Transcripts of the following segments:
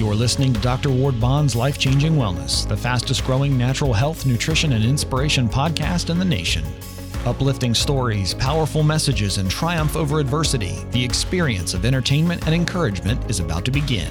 You're listening to Dr. Ward Bond's Life Changing Wellness, the fastest growing natural health, nutrition, and inspiration podcast in the nation. Uplifting stories, powerful messages, and triumph over adversity, the experience of entertainment and encouragement is about to begin.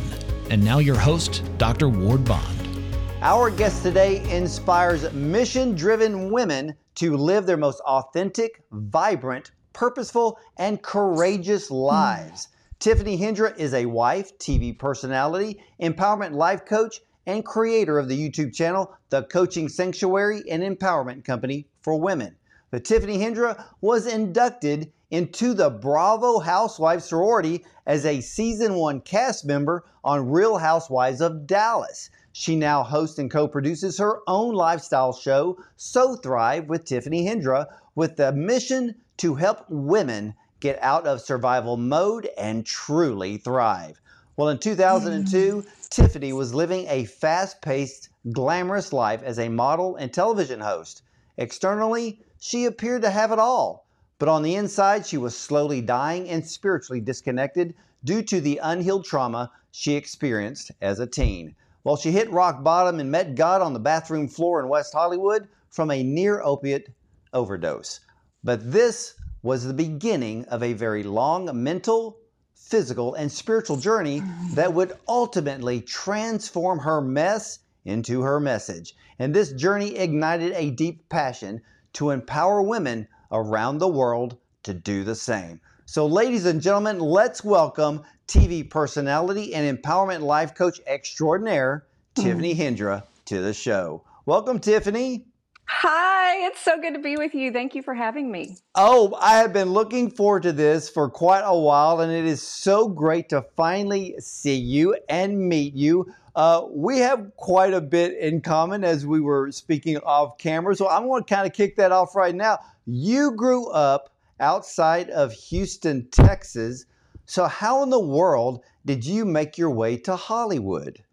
And now, your host, Dr. Ward Bond. Our guest today inspires mission driven women to live their most authentic, vibrant, purposeful, and courageous lives. Mm. Tiffany Hendra is a wife, TV personality, empowerment life coach, and creator of the YouTube channel, The Coaching Sanctuary and Empowerment Company for Women. The Tiffany Hendra was inducted into the Bravo Housewives sorority as a season one cast member on Real Housewives of Dallas. She now hosts and co produces her own lifestyle show, So Thrive with Tiffany Hendra, with the mission to help women get out of survival mode and truly thrive. Well, in 2002, mm. Tiffany was living a fast paced, glamorous life as a model and television host. Externally, she appeared to have it all. But on the inside, she was slowly dying and spiritually disconnected due to the unhealed trauma she experienced as a teen. While she hit rock bottom and met God on the bathroom floor in West Hollywood from a near opiate overdose. But this was the beginning of a very long mental, physical, and spiritual journey that would ultimately transform her mess into her message. And this journey ignited a deep passion to empower women around the world to do the same. So, ladies and gentlemen, let's welcome TV personality and empowerment life coach extraordinaire, mm. Tiffany Hendra, to the show. Welcome, Tiffany. Hi, it's so good to be with you. Thank you for having me. Oh, I have been looking forward to this for quite a while, and it is so great to finally see you and meet you. Uh, we have quite a bit in common as we were speaking off camera. So I'm going to kind of kick that off right now. You grew up outside of Houston, Texas. So, how in the world did you make your way to Hollywood?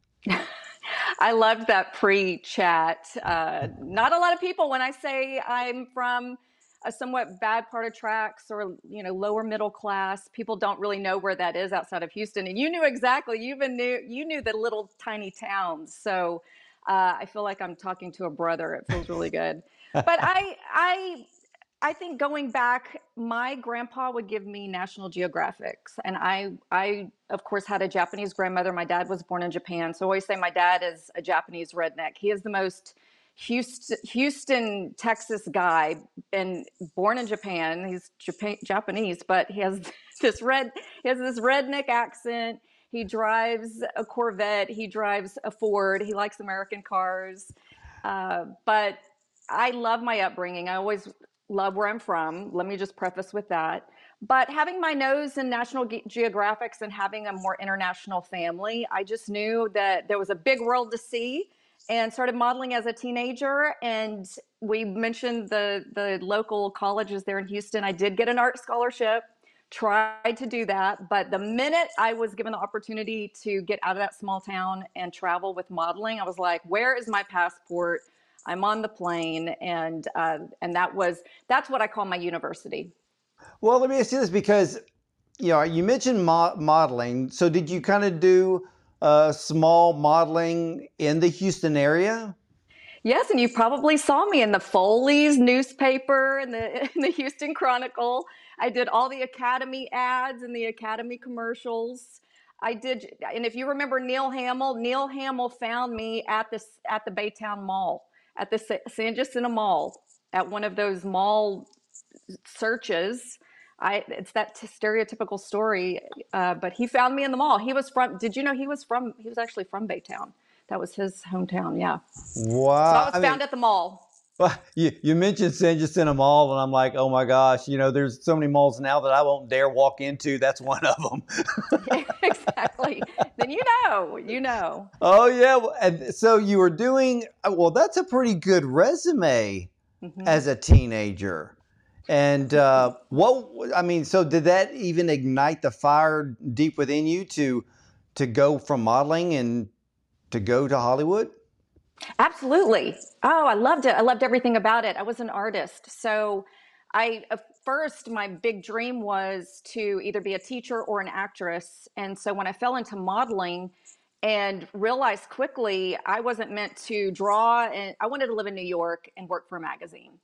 I loved that pre chat. Uh, not a lot of people, when I say I'm from a somewhat bad part of tracks or you know lower middle class people don't really know where that is outside of houston and you knew exactly you even knew you knew the little tiny towns so uh, i feel like i'm talking to a brother it feels really good but i i i think going back my grandpa would give me national geographics and i i of course had a japanese grandmother my dad was born in japan so i always say my dad is a japanese redneck he is the most Houston, Houston, Texas guy, and born in Japan. He's Japan, Japanese, but he has this red, he has this redneck accent. He drives a Corvette. He drives a Ford. He likes American cars. Uh, but I love my upbringing. I always love where I'm from. Let me just preface with that. But having my nose in National Ge- Geographics and having a more international family, I just knew that there was a big world to see and started modeling as a teenager and we mentioned the the local colleges there in Houston. I did get an art scholarship, tried to do that, but the minute I was given the opportunity to get out of that small town and travel with modeling, I was like, "Where is my passport?" I'm on the plane, and uh, and that was that's what I call my university. Well, let me ask you this because you know you mentioned mo- modeling. So did you kind of do uh, small modeling in the Houston area? Yes, and you probably saw me in the Foley's newspaper and the, in the Houston Chronicle. I did all the Academy ads and the Academy commercials. I did, and if you remember Neal Hamil, Neal Hamil found me at this at the Baytown Mall, at the San Jacinto Mall, at one of those mall searches I it's that t- stereotypical story. Uh, but he found me in the mall. He was from. Did you know he was from? He was actually from Baytown. That was his hometown. Yeah. Wow. So I was I found mean, at the mall. Well, you, you mentioned San Jacinto Mall, and I'm like, oh my gosh, you know, there's so many malls now that I won't dare walk into. That's one of them. exactly. then you know, you know. Oh yeah, and so you were doing well. That's a pretty good resume mm-hmm. as a teenager. And uh, what I mean, so did that even ignite the fire deep within you to to go from modeling and to go to Hollywood? Absolutely. Oh, I loved it. I loved everything about it. I was an artist, so I uh, first my big dream was to either be a teacher or an actress. And so when I fell into modeling, and realized quickly I wasn't meant to draw and I wanted to live in New York and work for a magazine.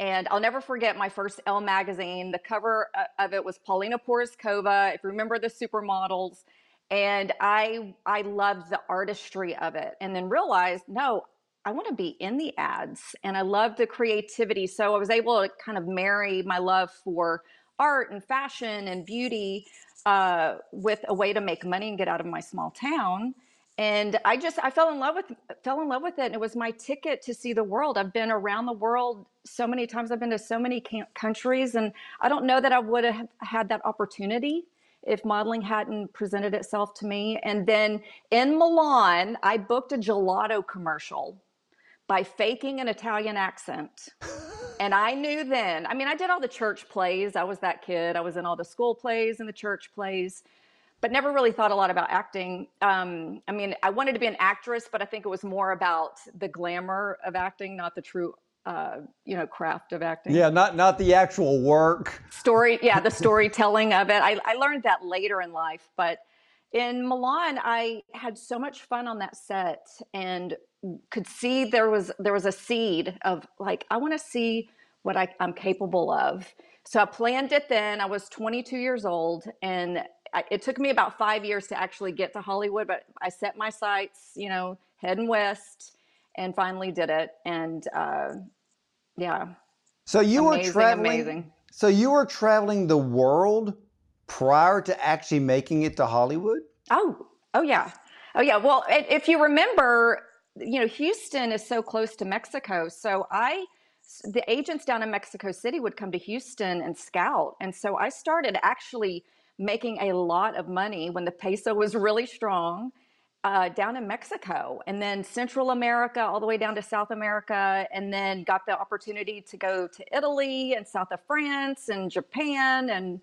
And I'll never forget my first Elle magazine. The cover uh, of it was Paulina Porizkova, if you remember the supermodels. And I I loved the artistry of it and then realized, no, I want to be in the ads and I love the creativity. So I was able to kind of marry my love for art and fashion and beauty uh, with a way to make money and get out of my small town. And I just I fell in love with fell in love with it. And it was my ticket to see the world. I've been around the world so many times. I've been to so many countries, and I don't know that I would have had that opportunity if modeling hadn't presented itself to me. And then in Milan, I booked a gelato commercial by faking an Italian accent. and I knew then, I mean, I did all the church plays. I was that kid. I was in all the school plays and the church plays, but never really thought a lot about acting. Um, I mean, I wanted to be an actress, but I think it was more about the glamour of acting, not the true. Uh, you know, craft of acting. Yeah, not not the actual work. Story, yeah, the storytelling of it. I, I learned that later in life, but in Milan, I had so much fun on that set, and could see there was there was a seed of like I want to see what I, I'm capable of. So I planned it then. I was 22 years old, and I, it took me about five years to actually get to Hollywood. But I set my sights, you know, heading west, and finally did it. And uh, yeah. So you amazing, were traveling. Amazing. So you were traveling the world prior to actually making it to Hollywood. Oh, oh yeah, oh yeah. Well, if you remember, you know, Houston is so close to Mexico. So I, the agents down in Mexico City would come to Houston and scout. And so I started actually making a lot of money when the peso was really strong uh, down in Mexico and then Central America, all the way down to South America. And then got the opportunity to go to Italy and south of France and Japan. And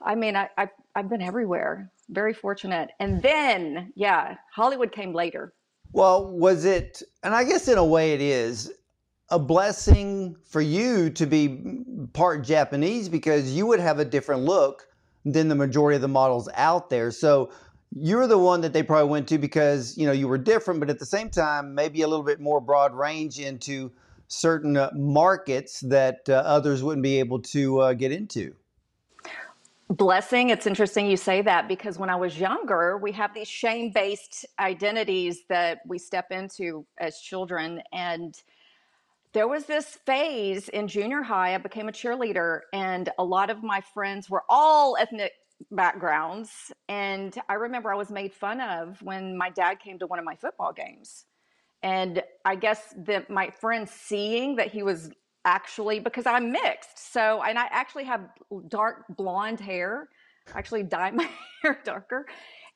I mean, I, I, I've been everywhere. Very fortunate. And then, yeah, Hollywood came later. Well, was it, and I guess in a way it is, a blessing for you to be part Japanese because you would have a different look than the majority of the models out there. So you're the one that they probably went to because you know you were different, but at the same time maybe a little bit more broad range into certain uh, markets that uh, others wouldn't be able to uh, get into blessing. It's interesting you say that because when I was younger, we have these shame based identities that we step into as children. And there was this phase in junior high, I became a cheerleader, and a lot of my friends were all ethnic backgrounds. And I remember I was made fun of when my dad came to one of my football games. And I guess that my friends seeing that he was actually because I'm mixed. So, and I actually have dark blonde hair. I actually dye my hair darker.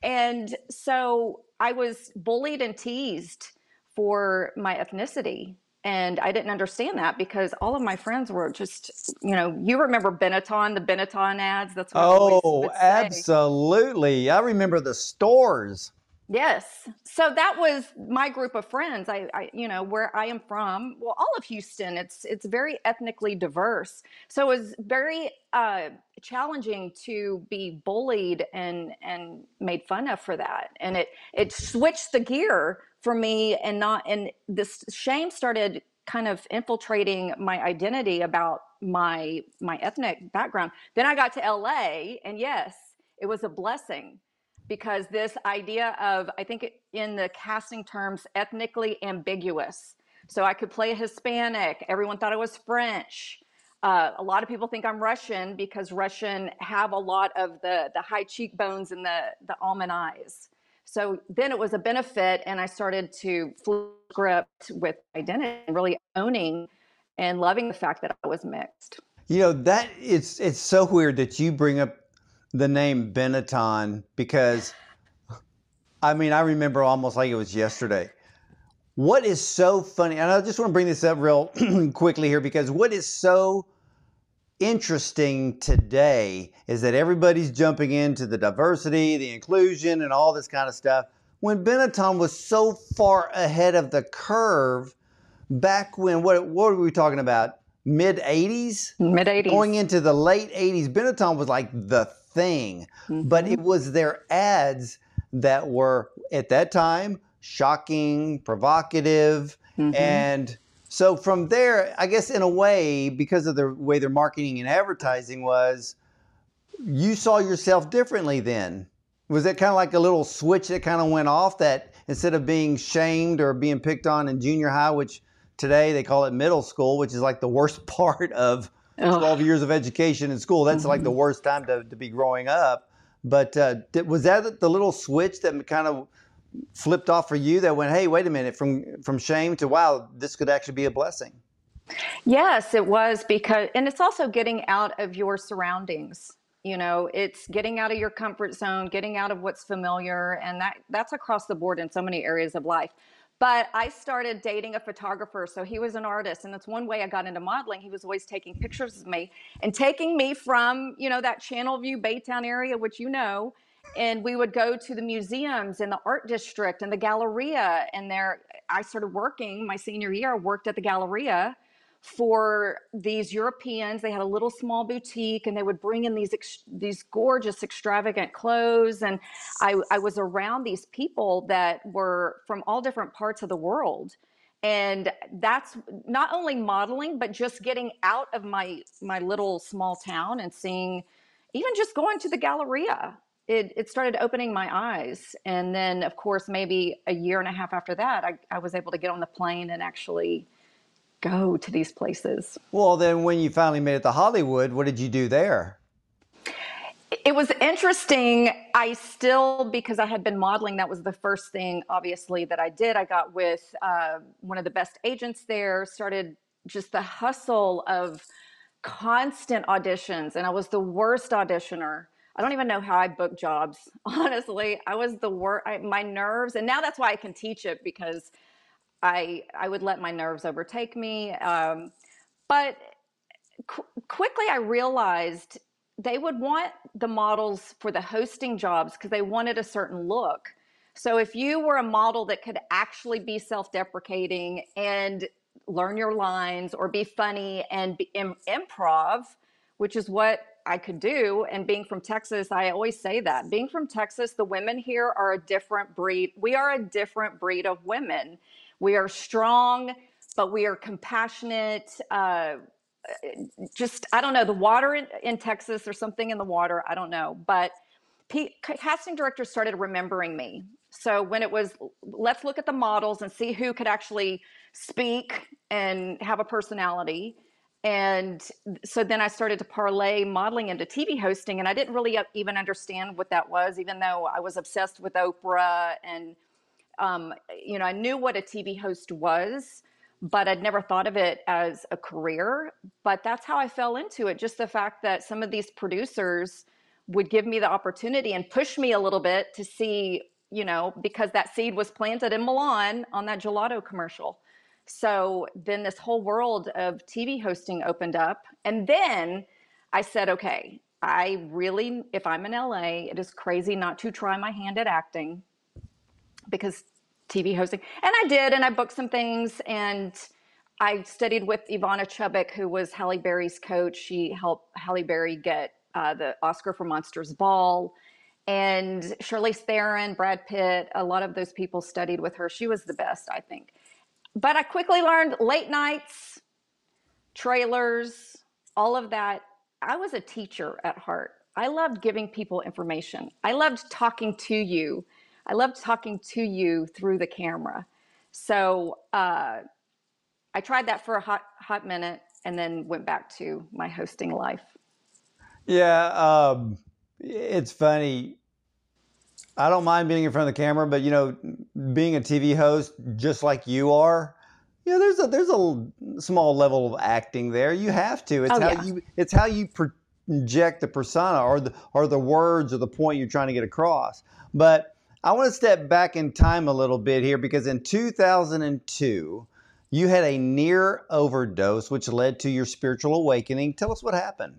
And so I was bullied and teased for my ethnicity. And I didn't understand that because all of my friends were just, you know, you remember Benetton, the Benetton ads. That's what oh, absolutely. I remember the stores. Yes. So that was my group of friends. I, I, you know, where I am from. Well, all of Houston, it's it's very ethnically diverse. So it was very uh, challenging to be bullied and and made fun of for that. And it it switched the gear for me, and not and this shame started kind of infiltrating my identity about my my ethnic background. Then I got to LA, and yes, it was a blessing because this idea of, I think in the casting terms, ethnically ambiguous. So I could play Hispanic. Everyone thought I was French. Uh, a lot of people think I'm Russian because Russian have a lot of the the high cheekbones and the the almond eyes. So then it was a benefit, and I started to flip script with identity and really owning and loving the fact that I was mixed. You know that it's it's so weird that you bring up the name Benetton because I mean, I remember almost like it was yesterday. What is so funny, and I just want to bring this up real quickly here because what is so interesting today is that everybody's jumping into the diversity, the inclusion, and all this kind of stuff. When Benetton was so far ahead of the curve back when, what, what were we talking about? Mid 80s? Mid 80s. Going into the late 80s, Benetton was like the thing, mm-hmm. but it was their ads that were at that time shocking, provocative, mm-hmm. and so from there, I guess in a way, because of the way their marketing and advertising was, you saw yourself differently then. Was that kind of like a little switch that kind of went off that instead of being shamed or being picked on in junior high, which today they call it middle school, which is like the worst part of 12 years of education in school. That's mm-hmm. like the mm-hmm. worst time to, to be growing up. But uh, was that the little switch that kind of flipped off for you that went, hey, wait a minute, from from shame to wow, this could actually be a blessing? Yes, it was because, and it's also getting out of your surroundings. You know, it's getting out of your comfort zone, getting out of what's familiar, and that that's across the board in so many areas of life. But I started dating a photographer, so he was an artist, and that's one way I got into modeling. He was always taking pictures of me and taking me from, you know, that Channelview Baytown area, which you know, and we would go to the museums and the art district and the galleria and there i started working my senior year i worked at the galleria for these europeans. They had a little small boutique and they would bring in these these gorgeous extravagant clothes and I, I was around these people that were from all different parts of the world. And that's not only modeling but just getting out of my my little small town and seeing even just going to the galleria it, it started opening my eyes. And then, of course, maybe a year and a half after that, I, I was able to get on the plane and actually go to these places. Well, then when you finally made it to Hollywood, what did you do there? It was interesting. I still, because I had been modeling, that was the first thing, obviously, that I did. I got with uh, one of the best agents there, started just the hustle of constant auditions, and I was the worst auditioner. I don't even know how I book jobs. Honestly, I was the worst. My nerves, and now that's why I can teach it because I I would let my nerves overtake me. Um, but qu- quickly, I realized they would want the models for the hosting jobs because they wanted a certain look. So if you were a model that could actually be self-deprecating and learn your lines or be funny and be Im- improv, which is what I could do. And being from Texas, I always say that. Being from Texas, the women here are a different breed. We are a different breed of women. We are strong, but we are compassionate. Uh, just, I don't know, the water in, in, Texas, there's something in the water, I don't know. But P- casting directors started remembering me. So when it was, let's look at the models and see who could actually speak and have a personality and so then I started to parlay modeling into TV hosting, and I didn't really even understand what that was, even though I was obsessed with Oprah and um, you know I knew what a TV host was, but I'd never thought of it as a career. But that's how I fell into it. Just the fact that some of these producers would give me the opportunity and push me a little bit to see, you know, because that seed was planted in Milan on that gelato commercial. So then this whole world of TV hosting opened up. And then I said, okay, I really, if I'm in LA, it is crazy not to try my hand at acting because TV hosting. And I did, and I booked some things. And I studied with Ivana Chubbuck, who was Halle Berry's coach. She helped Halle Berry get uh, the Oscar for Monsters Ball. And Charlize Theron, Brad Pitt, a lot of those people studied with her. She was the best, I think but I quickly learned late nights, trailers, all of that. I was a teacher at heart. I loved giving people information. I loved talking to you. I loved talking to you through the camera. So uh, I tried that for a hot hot minute, and then went back to my hosting life. Yeah, um, it's funny. I don't mind being in front of the camera, but you know, being a TV host, just like you are, you know, there's a there's a small level of acting there. You have to. It's oh, how yeah. you it's how you project the persona or the or the words or the point you're trying to get across. But I want to step back in time a little bit here because in 2002, you had a near overdose, which led to your spiritual awakening. Tell us what happened.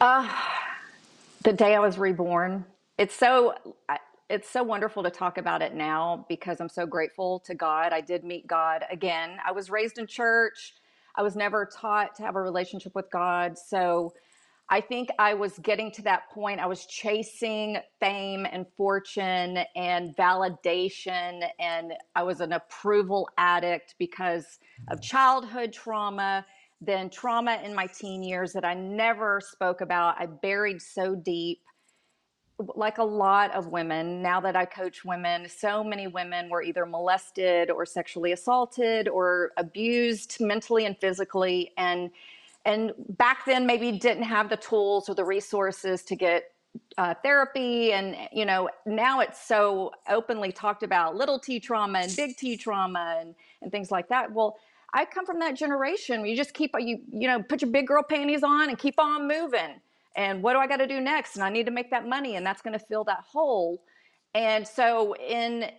Uh, the day I was reborn it's so it's so wonderful to talk about it now because I'm so grateful to God. I did meet God again. I was raised in church. I was never taught to have a relationship with God. So I think I was getting to that point. I was chasing fame and fortune and validation, and I was an approval addict because of mm-hmm. childhood trauma, then trauma in my teen years that I never spoke about. I buried so deep. Like a lot of women, now that I coach women, so many women were either molested or sexually assaulted or abused mentally and physically. And and back then maybe didn't have the tools or the resources to get uh, therapy and you know now it's so openly talked about little t trauma and big t trauma and, and things like that well i come from that generation where you just keep you you know put your big girl panties on and keep on moving and what do i got to do next and i need to make that money and that's going to fill that hole and so in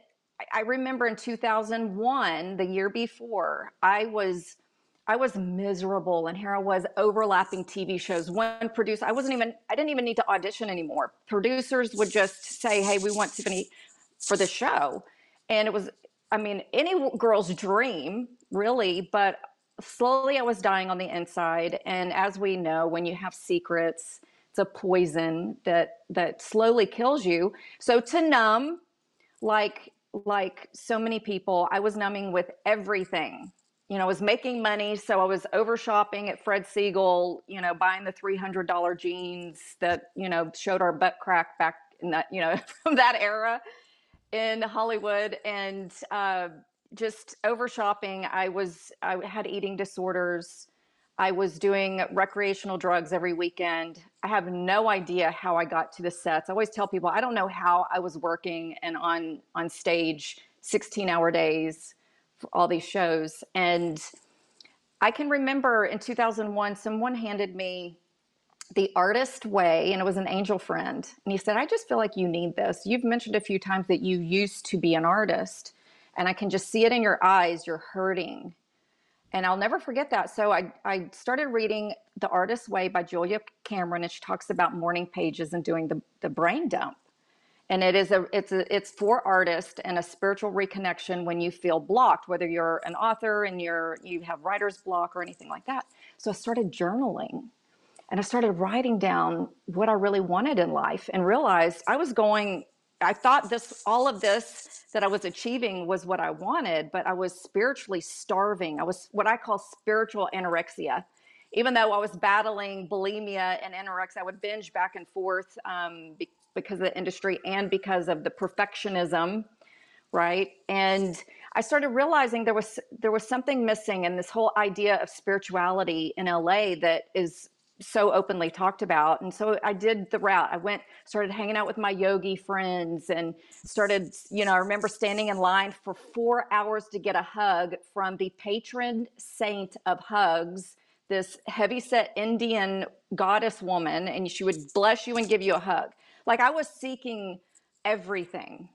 i remember in 2001 the year before i was I was miserable, and here I was overlapping TV shows. One producer, I wasn't even, I didn't even need to audition anymore. Producers would just say, "Hey, we want Tiffany for the show," and it was, I mean, any girl's dream, really. But slowly, I was dying on the inside, and as we know, when you have secrets, it's a poison that that slowly kills you. So to numb, like like so many people, I was numbing with everything you know, I was making money, so I was over shopping at Fred Segal, you know, buying the three hundred dollar jeans that you know showed our butt crack back in that you know from that era in Hollywood, and uh, just over shopping. I was I had eating disorders. I was doing recreational drugs every weekend. I have no idea how I got to the sets. I always tell people I don't know how I was working and on on stage 16 hour days for all these shows. And I can remember in 2001, someone handed me the artist way, and it was an angel friend. And he said, I just feel like you need this. You've mentioned a few times that you used to be an artist, and I can just see it in your eyes. You're hurting. And I'll never forget that. So I, I started reading The Artist's Way by Julia Cameron, and she talks about morning pages and doing the, the brain dump and it is a it's a, it's for artists and a spiritual reconnection when you feel blocked whether you're an author and you're you have writer's block or anything like that so i started journaling and i started writing down what i really wanted in life and realized i was going i thought this all of this that i was achieving was what i wanted but i was spiritually starving. I was what i call spiritual anorexia. Even though I was battling bulimia and anorexia, I would binge back and forth um, because of the industry and because of the perfectionism right? And i started realizing there was there was something missing in this whole idea of spirituality in la that is so openly talked about and so i did the route i went started hanging out with my yogi friends and started you know i remember standing in line for four hours to get a hug from the patron saint of hugs this heavyset indian goddess woman and she would bless you and give you a hug like I was seeking everything.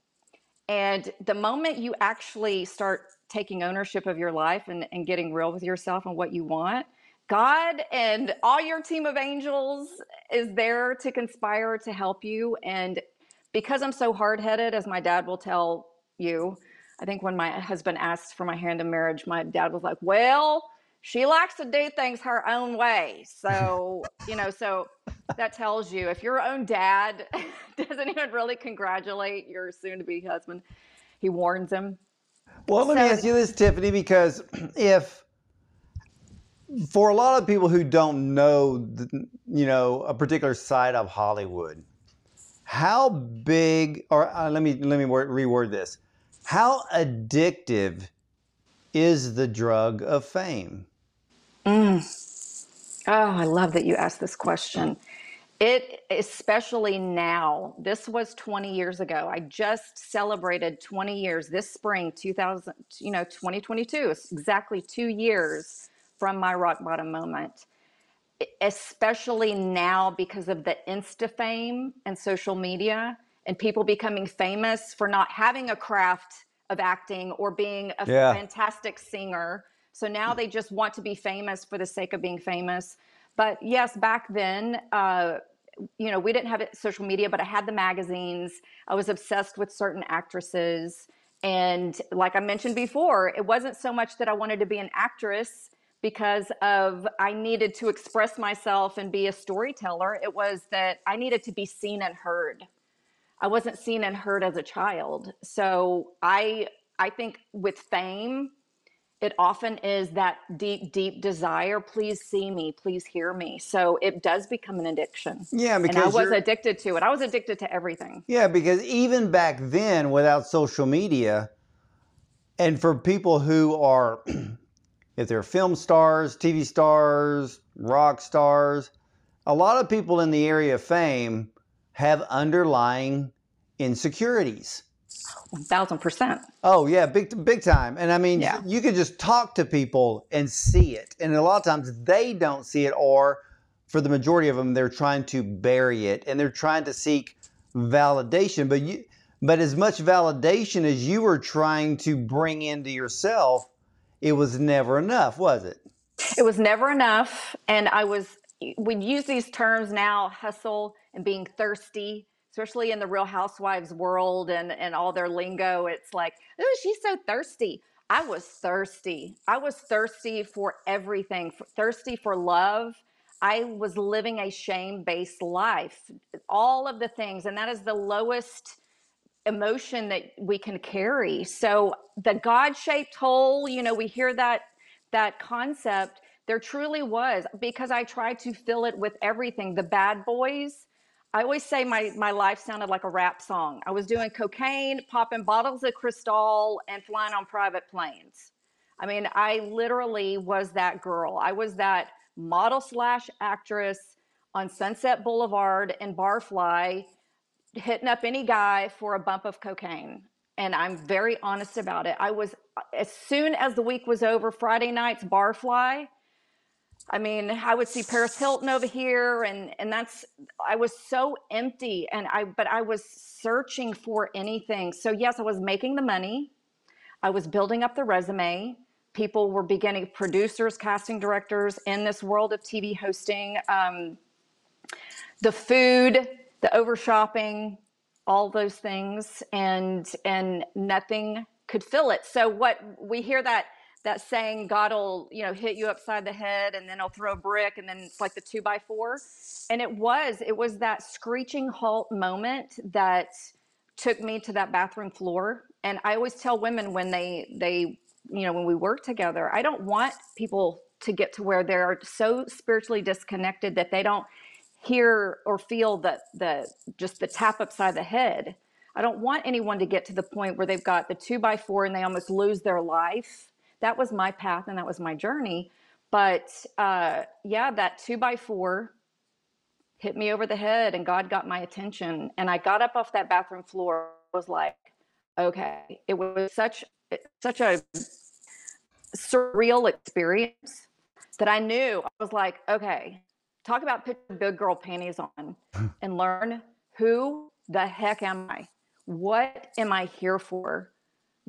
And the moment you actually start taking ownership of your life and, and getting real with yourself and what you want, God and all your team of angels is there to conspire to help you. And because I'm so hard headed, as my dad will tell you, I think when my husband asked for my hand in marriage, my dad was like, Well, she likes to do things her own way. So, you know, so that tells you if your own dad doesn't even really congratulate your soon to be husband, he warns him. Well, let so, me ask you this, Tiffany, because if for a lot of people who don't know, you know, a particular side of Hollywood, how big, or uh, let me let me reword this, how addictive is the drug of fame? Mm. Oh, I love that you asked this question. It, especially now, this was 20 years ago. I just celebrated 20 years this spring, 2000, you know, 2022. It's exactly two years from my rock bottom moment. Especially now because of the Insta fame and social media and people becoming famous for not having a craft of acting or being a yeah. fantastic singer. So now they just want to be famous for the sake of being famous. But yes, back then, uh, you know, we didn't have social media, but I had the magazines. I was obsessed with certain actresses. And like I mentioned before, it wasn't so much that I wanted to be an actress, because of I needed to express myself and be a storyteller. It was that I needed to be seen and heard. I wasn't seen and heard as a child. So I I think with fame, it often is that deep, deep desire. Please see me, please hear me. So it does become an addiction. Yeah, because and I was addicted to it. I was addicted to everything. Yeah, because even back then, without social media, and for people who are, if they're film stars, TV stars, rock stars, a lot of people in the area of fame have underlying insecurities. One thousand percent. Oh yeah, big big time. And I mean, Yeah. you can just talk to people and see it. And a lot of times they don't see it, or for the majority of them, they're trying to bury it and they're trying to seek validation. But you, but as much validation as you are trying to bring into yourself, it was never enough, was it? It was never enough. And I was, We'd use these terms now hustle and being thirsty, especially in the real housewives world and, and all their lingo. It's like, oh, she's so thirsty. I was thirsty. I was thirsty for everything, thirsty for love. I was living a shame based life, all of the things. And that is the lowest emotion that we can carry. So the God-shaped hole, you know, we hear that that concept. There truly was because I tried to fill it with everything. The bad boys. I always say my my life sounded like a rap song. I was doing cocaine, popping bottles of Cristal, and flying on private planes. I mean, I literally was that girl. I was that model slash actress on Sunset Boulevard and Barfly hitting up any guy for a bump of cocaine. And I'm very honest about it. I was, as soon as the week was over, Friday nights, barfly. I mean, I would see Paris Hilton over here, and and that's I was so empty, and I but I was searching for anything. So yes, I was making the money, I was building up the resume. People were beginning, producers, casting directors in this world of TV hosting. Um, the food, the over shopping, all those things, and and nothing could fill it. So what we hear that that saying, God will you know hit you upside the head, and then he'll throw a brick, and then it's like the two by four, and it was it was that screeching halt moment that took me to that bathroom floor. And I always tell women when they they you know when we work together, I don't want people to get to where they're so spiritually disconnected that they don't hear or feel the the just the tap upside the head. I don't want anyone to get to the point where they've got the two by four and they almost lose their life. That was my path and that was my journey. But uh, yeah, that two by four hit me over the head and God got my attention. And I got up off that bathroom floor. Was like, okay, it was such such a surreal experience that I knew I was like, okay, talk about put big girl panties on and learn who the heck am I? What am I here for?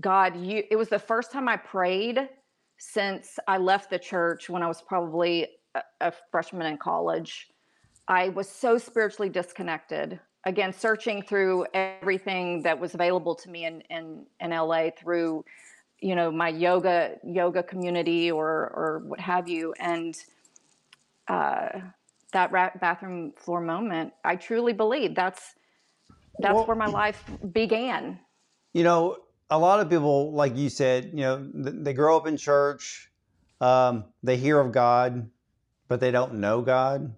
God, you it was the first time I prayed since I left the church when I was probably a, a freshman in college. I was so spiritually disconnected. Again, searching through everything that was available to me in, in, in LA through, you know, my yoga yoga community or or what have you. And uh, that ra- bathroom floor moment, I truly believe that's that's Well- where my life began. You know, a lot of people, like you said, you know, they grow up in church, um, they hear of God, but they don't know God,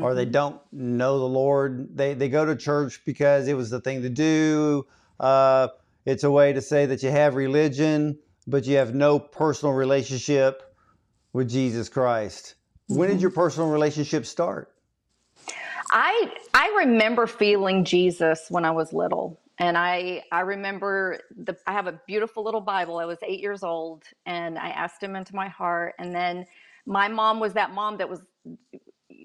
or they don't know the Lord. They they go to church because it was the thing to do. Uh, it's a way to say that you have religion, but you have no personal relationship with Jesus Christ. When did your personal relationship start? I I remember feeling Jesus when I was little. And I I remember the I have a beautiful little Bible. I was 8 years old and I asked him into my heart and then my mom was that mom that was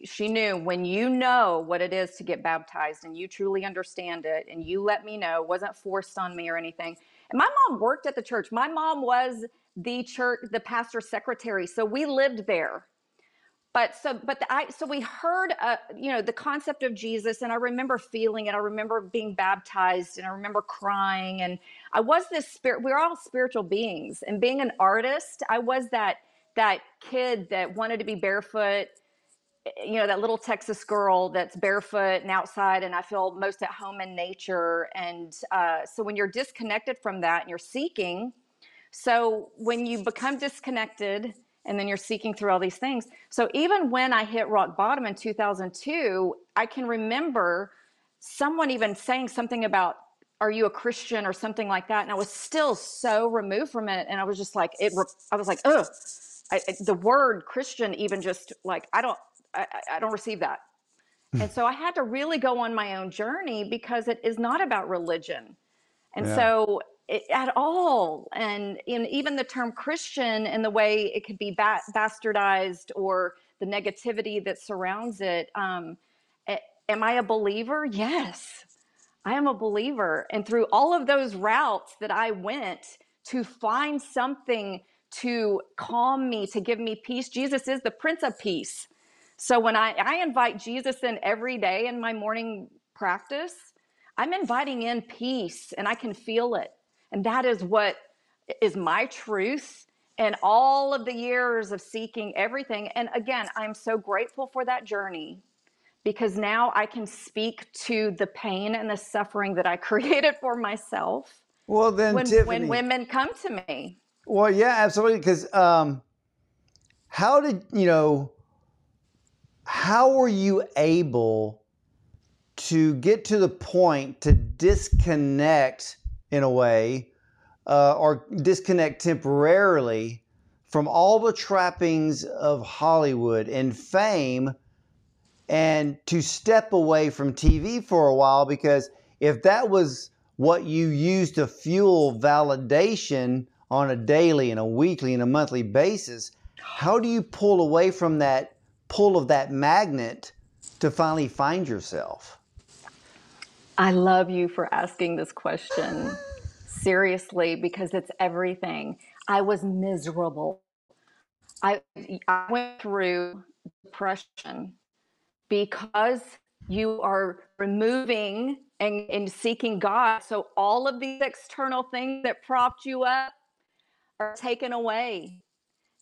she knew when you know what it is to get baptized and you truly understand it and you let me know wasn't forced on me or anything and my mom worked at the church my mom was the church the pastor's secretary so we lived there but so but the, i so we heard uh, you know the concept of jesus and i remember feeling it. I remember being baptized and i remember crying and i was this spirit we're all spiritual beings and being an artist i was that that kid that wanted to be barefoot you know that little texas girl that's barefoot and outside and i feel most at home in nature and uh, so when you're disconnected from that and you're seeking so when you become disconnected and then you're seeking through all these things so even when i hit rock bottom in 2002 i can remember someone even saying something about are you a christian or something like that and i was still so removed from it and i was just like it i was like ugh the word christian even just like i don't I, I don't receive that. Hmm. and so I had to really go on my own journey because it is not about religion. And yeah. so at all. And in even the term Christian and the way it could be ba- bastardized or the negativity that surrounds it. Um, am I a believer? Yes, I am a believer. And through all of those routes that I went to find something to calm me, to give me peace, Jesus is the Prince of Peace. So when I, I invite Jesus in every day in my morning practice, I'm inviting in peace and I can feel it. And that is what is my truth and all of the years of seeking everything. And again, I'm so grateful for that journey because now I can speak to the pain and the suffering that I created for myself. Well, then, when, Tiffany, when women come to me. Well, yeah, absolutely. Because um, how did you know? how were you able to get to the point to disconnect in a way uh, or disconnect temporarily from all the trappings of Hollywood and fame and to step away from TV for a while because if that was what you used to fuel validation on a daily and a weekly and a monthly basis, how do you pull away from that pull of that magnet to finally find yourself? I love you for asking this question seriously because it's everything. I was miserable. I, I went through depression because you are removing and, and seeking God. So all of these external things that propped you up are taken away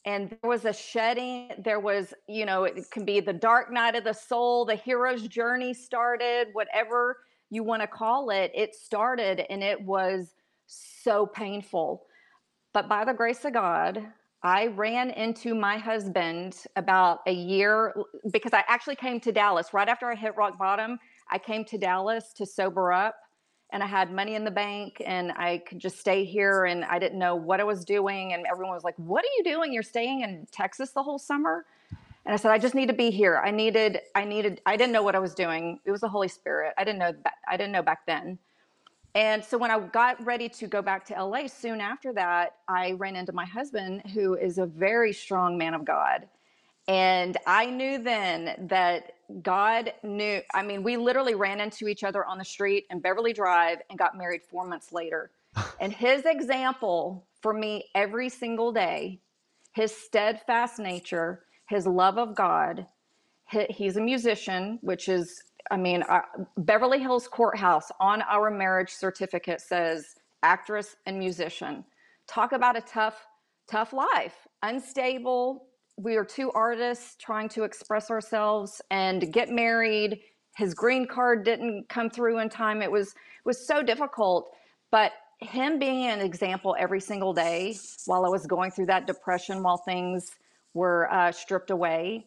and there was a shedding there was you know it can be the dark night of the soul the hero's journey started whatever you want to call it it started and it was so painful but by the grace of god i ran into my husband about a year because i actually came to dallas right after i hit rock bottom i came to dallas to sober up and I had money in the bank and I could just stay here and I didn't know what I was doing. And everyone was like, What are you doing? You're staying in Texas the whole summer? And I said, I just need to be here. I needed, I needed, I didn't know what I was doing. It was the Holy Spirit. I didn't know, that. I didn't know back then. And so when I got ready to go back to LA, soon after that, I ran into my husband, who is a very strong man of God. And I knew then that God knew. I mean, we literally ran into each other on the street in Beverly Drive and got married four months later. and his example for me every single day, his steadfast nature, his love of God, he's a musician, which is, I mean, uh, Beverly Hills Courthouse on our marriage certificate says actress and musician. Talk about a tough, tough life, unstable, we are two artists trying to express ourselves and get married. His green card didn't come through in time. It was was so difficult, but him being an example every single day while I was going through that depression, while things were uh, stripped away,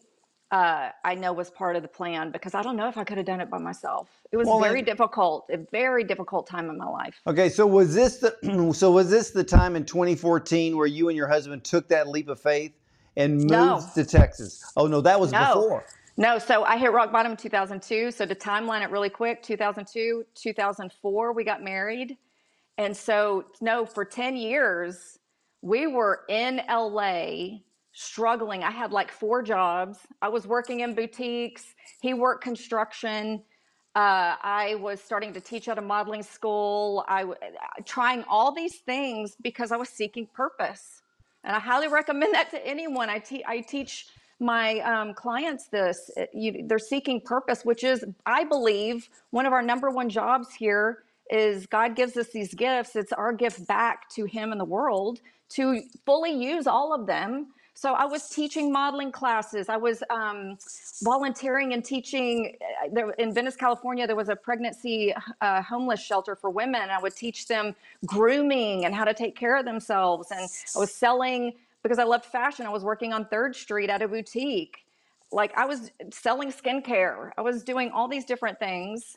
uh, I know was part of the plan because I don't know if I could have done it by myself. It was well, very difficult, a very difficult time in my life. Okay, so was this the so was this the time in 2014 where you and your husband took that leap of faith and moved no. to Texas. Oh no, that was no. before. No, so I hit rock bottom in 2002. So to timeline it really quick, 2002, 2004, we got married. And so, no, for 10 years, we were in LA struggling. I had like four jobs. I was working in boutiques, he worked construction. Uh, I was starting to teach at a modeling school. I was trying all these things because I was seeking purpose. And I highly recommend that to anyone. I, te- I teach my um, clients this. You, they're seeking purpose, which is, I believe, one of our number one jobs here is God gives us these gifts. It's our gift back to Him and the world to fully use all of them So I was teaching modeling classes. I was um, volunteering and teaching. Uh, there, in Venice, California, there was a pregnancy uh, homeless shelter for women. I would teach them grooming and how to take care of themselves. And I was selling because I loved fashion. I was working on Third Street at a boutique. Like I was selling skincare. I was doing all these different things,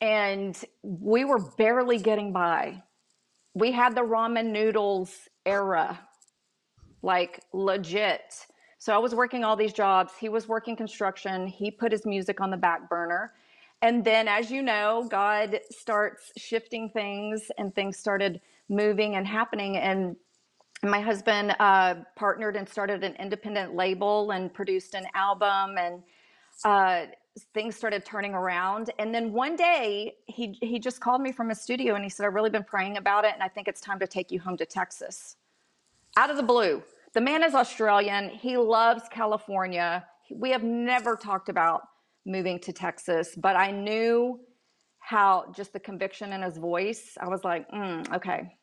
and we were barely getting by. We had the ramen noodles era like legit. So I was working all these jobs. He was working construction. He put his music on the back burner. And then, as you know, God starts shifting things and things started moving and happening. And my husband uh, partnered and started an independent label and produced an album. And uh, things started turning around. And then one day he, he just called me from his studio and he said, I've really been praying about it. And I think it's time to take you home to Texas. Out of the blue. The man is Australian. He loves California. We have never talked about moving to Texas, but I knew how just the conviction in his voice. I was like, mm, okay.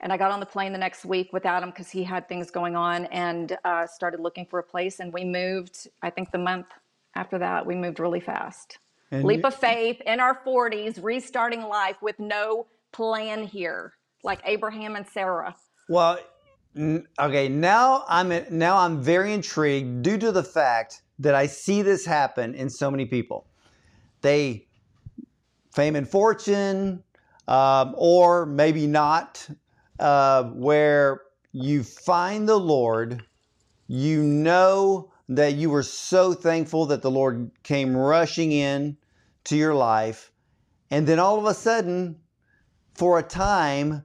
And I got on the plane the next week without him because he had things going on and uh, started looking for a place. And we moved, I think the month after that, we moved really fast. And Leap you- of faith in our 40s, restarting life with no plan here, like Abraham and Sarah. Well, Okay, now I'm now I'm very intrigued due to the fact that I see this happen in so many people. They fame and fortune, um, or maybe not, uh, where you find the Lord, you know that you were so thankful that the Lord came rushing in to your life, and then all of a sudden, for a time,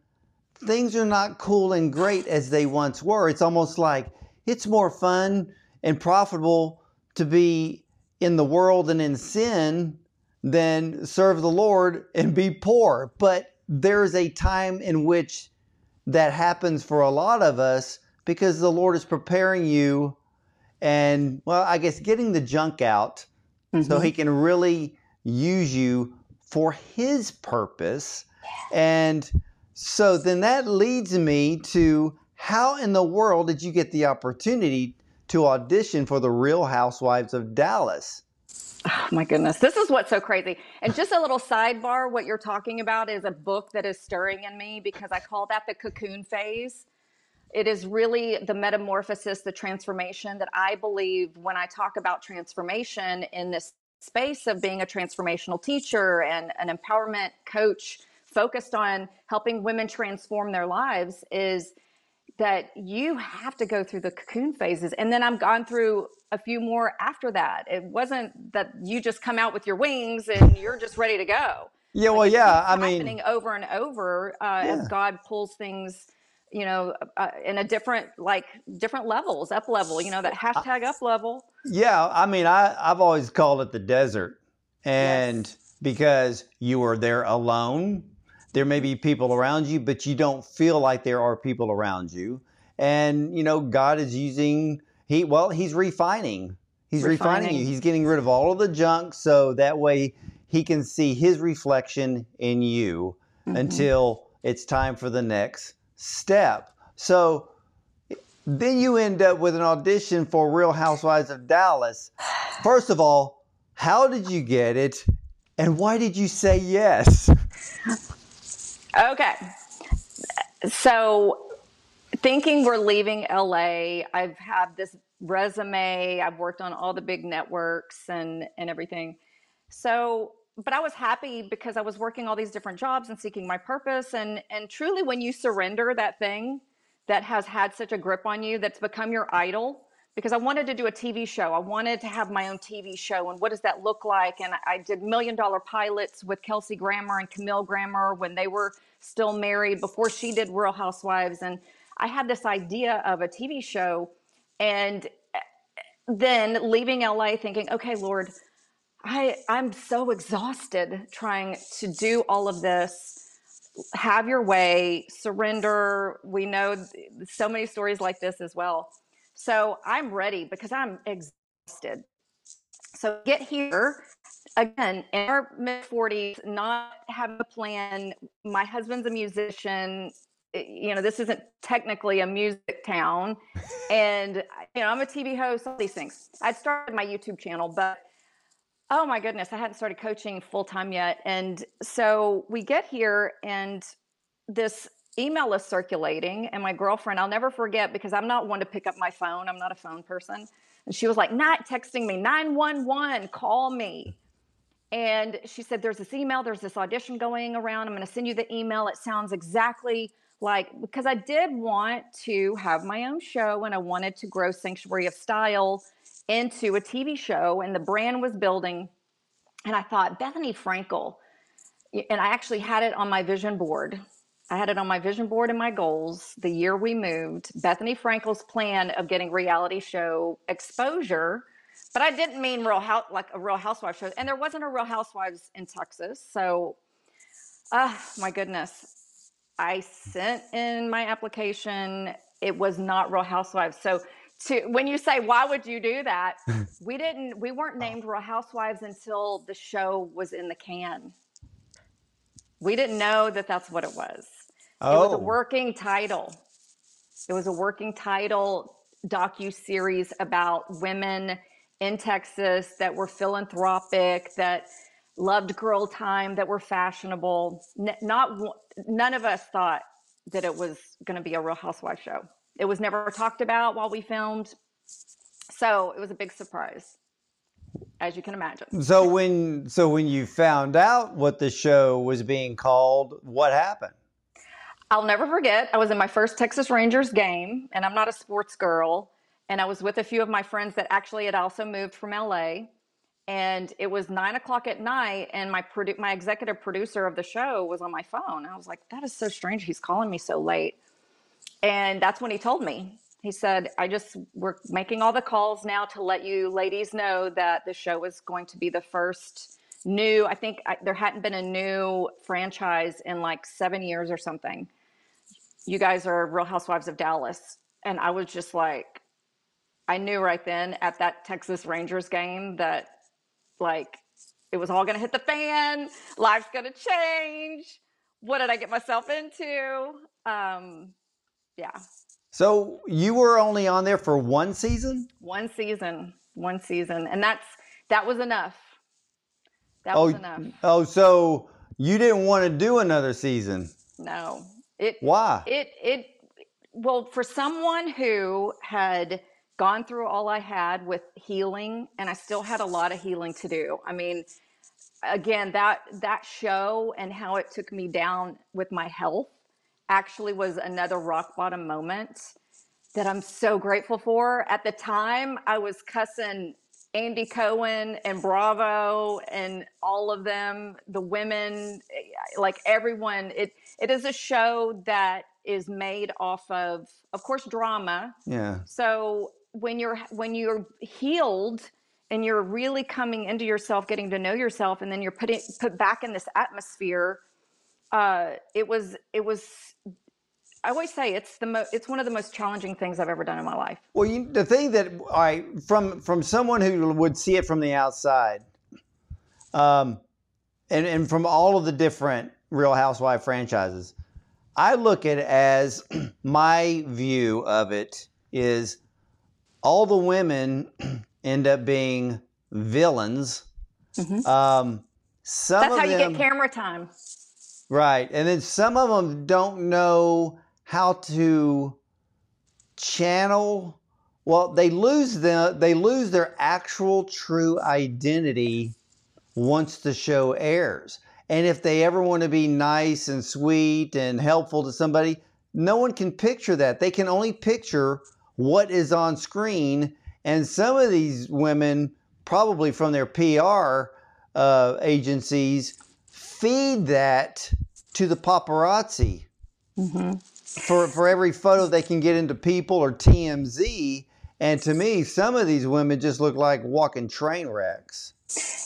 things are not cool and great as they once were. It's almost like it's more fun and profitable to be in the world and in sin than serve the Lord and be poor. But there's a time in which that happens for a lot of us because the Lord is preparing you and, well, I guess getting the junk out mm-hmm. so He can really use you for His purpose. And so then that leads me to how in the world did you get the opportunity to audition for the Real Housewives of Dallas? Oh my goodness. This is what's so crazy. And just a little sidebar what you're talking about is a book that is stirring in me because I call that the cocoon phase. It is really the metamorphosis, the transformation that I believe when I talk about transformation in this space of being a transformational teacher and an empowerment coach focused on helping women transform their lives is that you have to go through the cocoon phases. And then i've gone through a few more after that. It wasn't that you just come out with your wings and you're just ready to go. Yeah well yeah i mean happening over and over uh, yeah. as god pulls things you know uh, in a different like different levels up level you know that hashtag up level. Yeah i mean i i've always called it the desert. And yes. because you are there alone there may be people around you, but you don't feel like there are people around you. And, you know, God is using, he, well, he's refining. He's refining. refining you. He's getting rid of all of the junk so that way he can see his reflection in you mm-hmm. until it's time for the next step. So then you end up with an audition for Real Housewives of Dallas. First of all, how did you get it? And why did you say yes? Okay. So, thinking we're leaving LA, I've had this resume, I've worked on all the big networks and, and everything. So, but I was happy because I was working all these different jobs and seeking my purpose. And, and truly, when you surrender that thing that has had such a grip on you, that's become your idol, because I wanted to do a TV show. I wanted to have my own TV show. And what does that look like? And I did million dollar pilots with Kelsey Grammer and Camille Grammer when they were still married before she did Real Housewives. And I had this idea of a TV show. And eh, then leaving LA thinking, okay, Lord, I, I'm so exhausted trying to do all of this. Have your way, surrender. We know so many stories like this as well so I'm ready because I'm exhausted. So get here again in our mid 40s, not have a plan. My husband's a musician. Eh, you know, this isn't technically a music town. And you know, I'm a TV host, all these things. I'd started my YouTube channel, but oh my goodness, I hadn't started coaching full time yet. And so we get here and this email is circulating and my girlfriend, I'll never forget because I'm not one to pick up my phone. I'm not a phone person. And she was like, not texting me, 911, call me. And she said, There's this email, there's this audition going around. I'm going to send you the email. It sounds exactly like, because I did want to have my own show and I wanted to grow Sanctuary of Style into a TV show, and the brand was building. And I thought, Bethenny Frankel, and I actually had it on my vision board. I had it on my vision board and my goals the year we moved. Bethenny Frankel's plan of getting reality show exposure but I didn't mean real house like a real housewives show. And there wasn't a real housewives in Texas. So uh my goodness. I sent in my application. It was not real housewives. So to when you say why would you do that? we didn't we weren't named real housewives until the show was in the can. We didn't know that that's what it was. Oh. It was a oh. working title. It was a working title docu series about women in Texas that were philanthropic, that loved girl time, that were fashionable. N- not none of us thought that it was going to be a Real Housewives show. It was never talked about while we filmed, so it was a big surprise, as you can imagine. So when so when you found out what the show was being called, what happened? I'll never forget. I was in my first Texas Rangers game, and I'm not a sports girl and I was with a few of my friends that actually had also moved from LA. And it was nine o'clock at night, and my produ- my executive producer of the show was on my phone. I was like, "That is so strange. He's calling me so late." And that's when he told me. He said, "I just we're making all the calls now to let you ladies know that the show is going to be the first new. I think I, there hadn't been a new franchise in like seven years or something. You guys are Real Housewives of Dallas." And I was just like, I knew right then at that Texas Rangers game that like it was all going to hit the fan, life's going to change. What did I get myself into? Um, yeah. So you were only on there for one season? One season, one season, and that's that was enough. That oh, was enough. Oh, so you didn't want to do another season? No. It Why? It it well, for someone who had gone through all I had with healing and I still had a lot of healing to do. I mean, again, that that show and how it took me down with my health actually was another rock bottom moment that I'm so grateful for. At the time, I was cussing Andy Cohen and Bravo and all of them, the women, eh, like everyone. It it is a show that is made off of of course drama. Yeah. So when you're when you're healed and you're really coming into yourself getting to know yourself and then you're putting put back in this atmosphere uh, it was it was I always say it's the mo- it's one of the most challenging things I've ever done in my life. Well, you, the thing that I from from someone who would see it from the outside, um, and and from all of the different Real Housewife franchises, I look at it as my view of it is all the women end up being villains. Mm-hmm. Um, some That's how them, you get camera time. Right. And then some of them don't know how to channel well they lose the they lose their actual true identity once the show airs and if they ever want to be nice and sweet and helpful to somebody no one can picture that they can only picture what is on screen. And some of these women, probably from their PR uh, agencies, feed that to the paparazzi mm-hmm. for, for every photo they can get into People or TMZ. And to me, some of these women just look like walking train wrecks.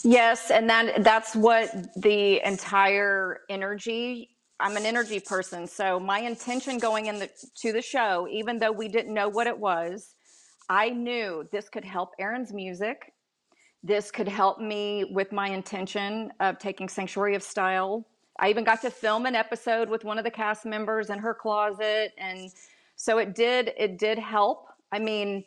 Yes, and that that's what the entire energy I'm an energy person, so my intention going into the, to the show, even though we didn't know what it was, I knew this could help Aaron's music. This could help me with my intention of taking Sanctuary of Style. I even got to film an episode with one of the cast members in her closet, and so it did. It did help. I mean,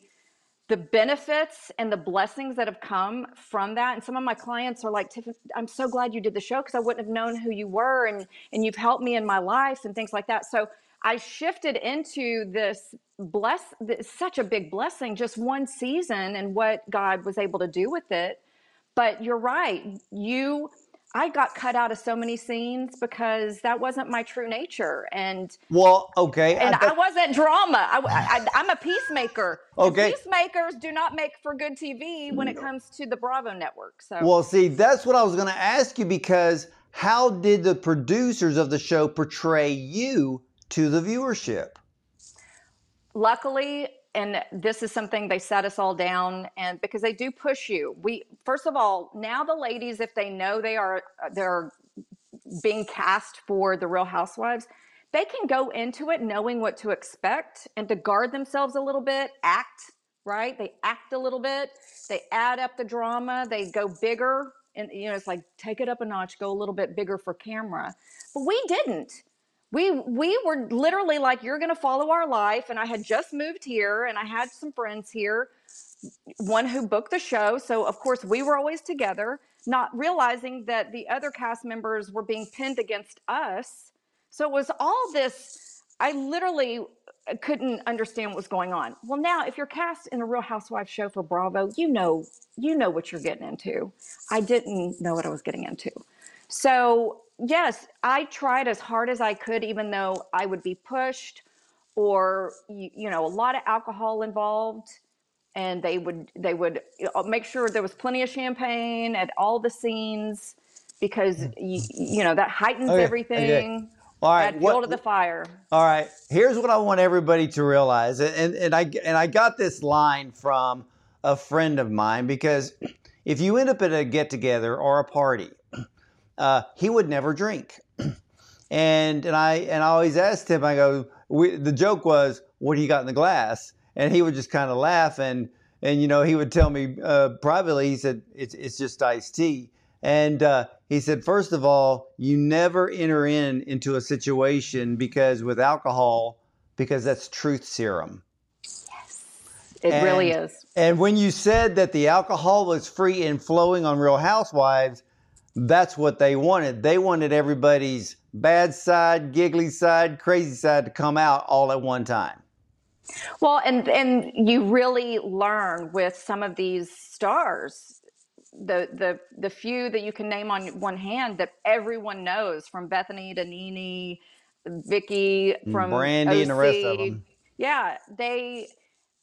the benefits and the blessings that have come from that. And some of my clients are like, Tiffany, I'm so glad you did the show because I wouldn't have known who you were and, and you've helped me in my life and things like that. So I shifted into this bless, this, such a big blessing, just one season and what God was able to do with it. But you're right. You I got cut out of so many scenes because that wasn't my true nature. And well, okay, and I, I wasn't drama. I, am a peacemaker. Okay, and peacemakers do not make for good TV when it comes to the Bravo network. So well, see, that's what I was going to ask you because how did the producers of the show portray you to the viewership? Luckily, and this is something they set us all down and because they do push you. We first of all now the ladies if they know they are uh, they're being cast for the real housewives they can go into it knowing what to expect and to guard themselves a little bit act right? They act a little bit they add up the drama they go bigger and you know it's like take it up a notch go a little bit bigger for camera. But we didn't we we were literally like you're going to follow our life and i had just moved here and i had some friends here one who booked the show so of course we were always together not realizing that the other cast members were being pinned against us. So it was all this i literally uh, couldn't understand what was going on. Well now if you're cast in a real housewife show for bravo you know you know what you're getting into. I didn't know what i was getting into. So yes, I tried as hard as I could, even though I would be pushed or, you, you know, a lot of alcohol involved. And they would they would uh, make sure there was plenty of champagne at all the scenes because mm. you, you know that heightens okay, everything. Okay. All right, Add fuel to the fire. All right, here's what I want everybody to realize, and and I and I got this line from a friend of mine because if you end up at a get together or a party uh, he would never drink. and and I and I always asked him. I go, we, the joke was, "What do you got in the glass?" And he would just kind of laugh and and you know he would tell me uh, privately. He said, "It's it's just iced tea." And uh, he said, first of all, you never enter in into a situation because with alcohol, because that's truth serum. Yes, it and, really is. And when you said that the alcohol was free and flowing on Real Housewives, that's what they wanted. They wanted everybody's bad side, giggly side, crazy side to come out all at one time. Well, and and you really learn with some of these stars, the the the few that you can name on one hand that everyone knows, from Bethenny to NeNe, Vicki, from Brandi, OC. and the rest of them. Yeah, they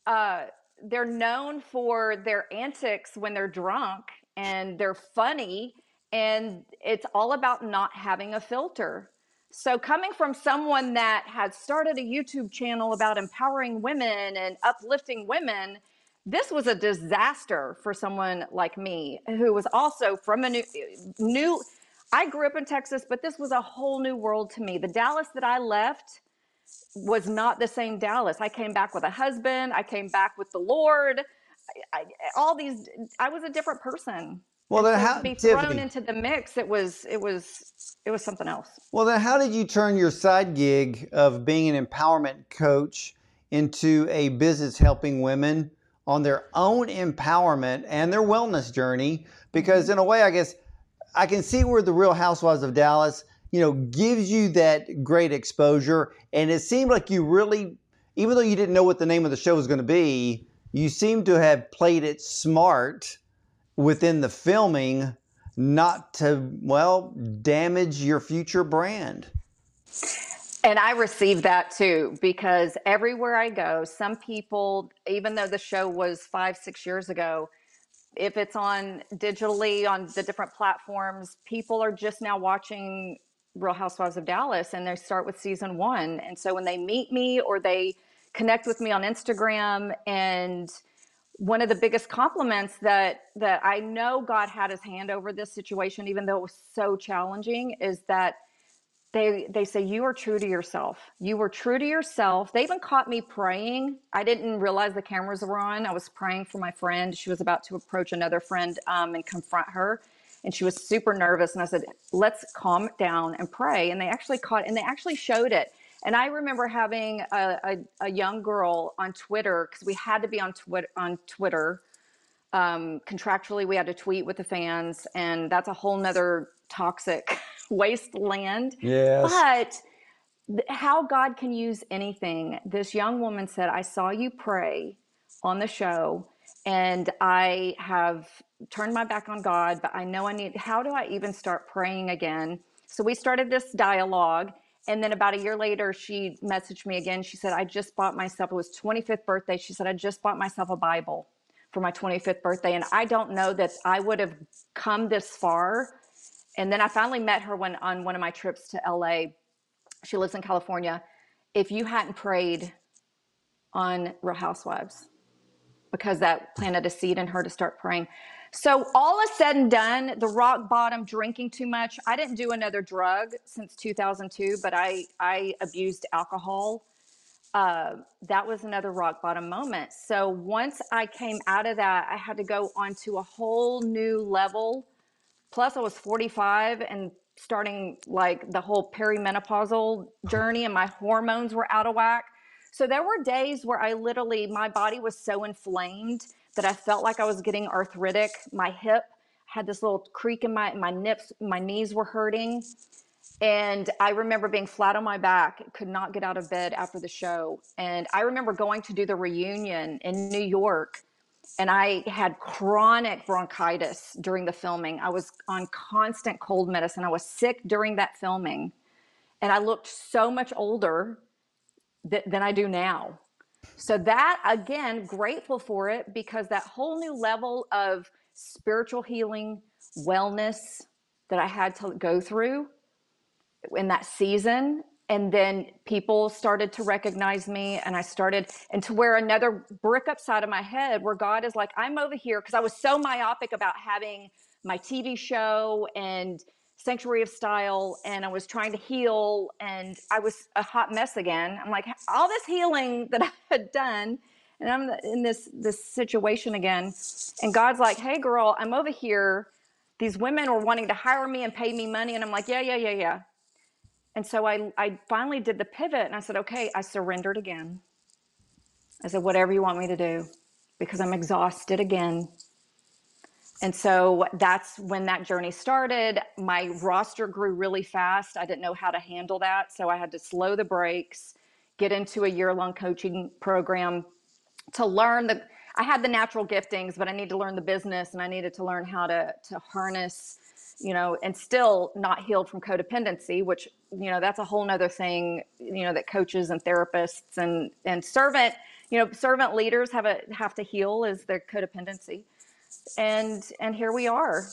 uh, they're known for their antics when they're drunk, and they're funny and it's all about not having a filter. So, coming from someone that had started a YouTube channel about empowering women and uplifting women, this was a disaster for someone like me who was also from a new, new I grew up in Texas, but this was a whole new world to me. The Dallas that I left was not the same Dallas. I came back with a husband, I came back with the Lord. I, I, all these, I was a different person. Well, then how to be thrown Tiffany, into the mix, it was it was it was something else. Well, then how did you turn your side gig of being an empowerment coach into a business helping women on their own empowerment and their wellness journey? Because mm-hmm. in a way, I guess I can see where the Real Housewives of Dallas, you know, gives you that great exposure, and it seemed like you really, even though you didn't know what the name of the show was going to be, you seem to have played it smart within the filming not to, well, damage your future brand. And I received that too because everywhere I go, some people, even though the show was five, six years ago, if it's on digitally on the different platforms, people are just now watching Real Housewives of Dallas and they start with season one. And so when they meet me or they connect with me on Instagram and one of the biggest compliments that that I know God had his hand over this situation, even though it was so challenging, is that they they say you are true to yourself. You were true to yourself. They even caught me praying. I didn't realize the cameras were on. I was praying for my friend. She was about to approach another friend um, and confront her, and she was super nervous. And I said, "Let's calm down and pray." And they actually caught and they actually showed it. And I remember having a, a, a young girl on Twitter because we had to be on Twitter on Twitter. Um, contractually, we had to tweet with the fans, and that's a whole nother toxic wasteland. Yes. But how God can use anything. This young woman said, I saw you pray on the show, and I have turned my back on God, but I know I need, how do I even start praying again? So we started this dialogue. And then about a year later, she messaged me again. She said, I just bought myself, it was 25th birthday. She said, I just bought myself a Bible for my 25th birthday. And I don't know that I would have come this far. And then I finally met her when on one of my trips to LA. She lives in California. If you hadn't prayed on Real Housewives, because that planted a seed in her to start praying. So all is said and done, the rock bottom, drinking too much. I didn't do another drug since 2002, but I I abused alcohol. Uh, that was another rock bottom moment. So once I came out of that, I had to go onto a whole new level. Plus, I was 45 and starting like the whole perimenopausal journey, and my hormones were out of whack. So there were days where I literally, my body was so inflamed that I felt like I was getting arthritic. My hip had this little creak in my my nips, my knees were hurting. And I remember being flat on my back, could not get out of bed after the show. And I remember going to do the reunion in New York and I had chronic bronchitis during the filming. I was on constant cold medicine. I was sick during that filming. And I looked so much older th- than I do now. So that again, grateful for it because that whole new level of spiritual healing, wellness that I had to go through in that season. And then people started to recognize me, and I started, and to where another brick upside of my head, where God is like, I'm over here, because I was so myopic about having my TV show and sanctuary of style and I was trying to heal and I was a hot mess again. I'm like all this healing that I had done and I'm in this this situation again and God's like, "Hey girl, I'm over here. These women are wanting to hire me and pay me money." And I'm like, "Yeah, yeah, yeah, yeah." And so I I finally did the pivot and I said, "Okay, I surrendered again." I said, "Whatever you want me to do." Because I'm exhausted again and so that's when that journey started. My roster grew really fast. I didn't know how to handle that. So I had to slow the brakes, get into a year long coaching program to learn the. I had the natural giftings, but I need to learn the business and I needed to learn how to, to harness, you know, and still not healed from codependency, which, you know, that's a whole nother thing, you know, that coaches and therapists and, and servant, you know, servant leaders have a, have to heal is their codependency and and here we are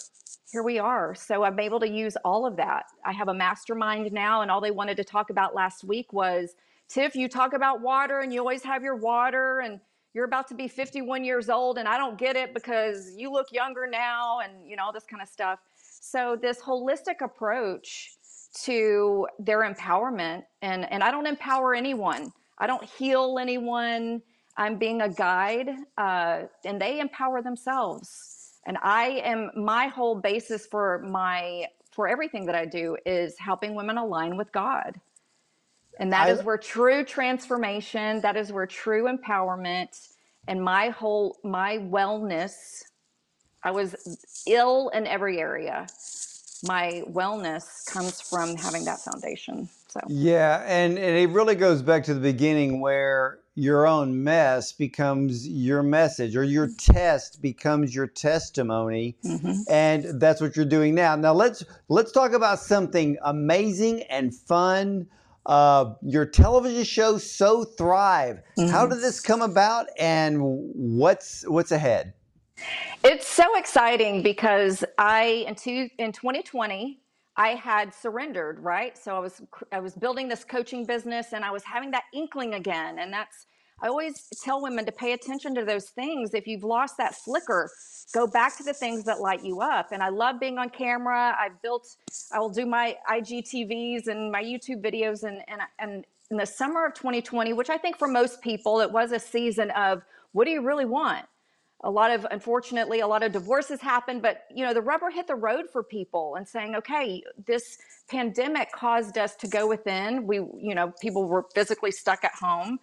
here we are. So i'm able to use all of that. I have a mastermind now and all they wanted to talk about last week was tiff you talk about water and you always have your water and you're about to be 51 years old and i don't get it because you look younger now and you know all this kind of stuff. So this holistic approach to their empowerment and and i don't empower anyone. I don't heal anyone I'm being a guide, uh, and they empower themselves. And I am my whole basis for my for everything that I do is helping women align with God. And that I, is where true transformation, that is where true empowerment and my whole my wellness. I was ill in every area. My wellness comes from having that foundation. So Yeah, and, and it really goes back to the beginning where your own mess becomes your message or your test becomes your testimony mm-hmm. and that's what you're doing now. Now let's let's talk about something amazing and fun. Uh, your television show so thrive. Mm-hmm. how did this come about and what's what's ahead? It's so exciting because i in, two, in 2020 I had surrendered, right? So I was I was building this coaching business and I was having that inkling again. And that's I always tell women to pay attention to those things. If you've lost that flicker, go back to the things that light you up. And I love being on camera. I've built I will do my IGTVs and my YouTube videos and and and in the summer of 2020, which I think for most people it was a season of what do you really want? A lot of unfortunately a lot of divorces happened but you know the rubber hit the road for people and saying okay this pandemic caused us to go within. We you know people were physically stuck at home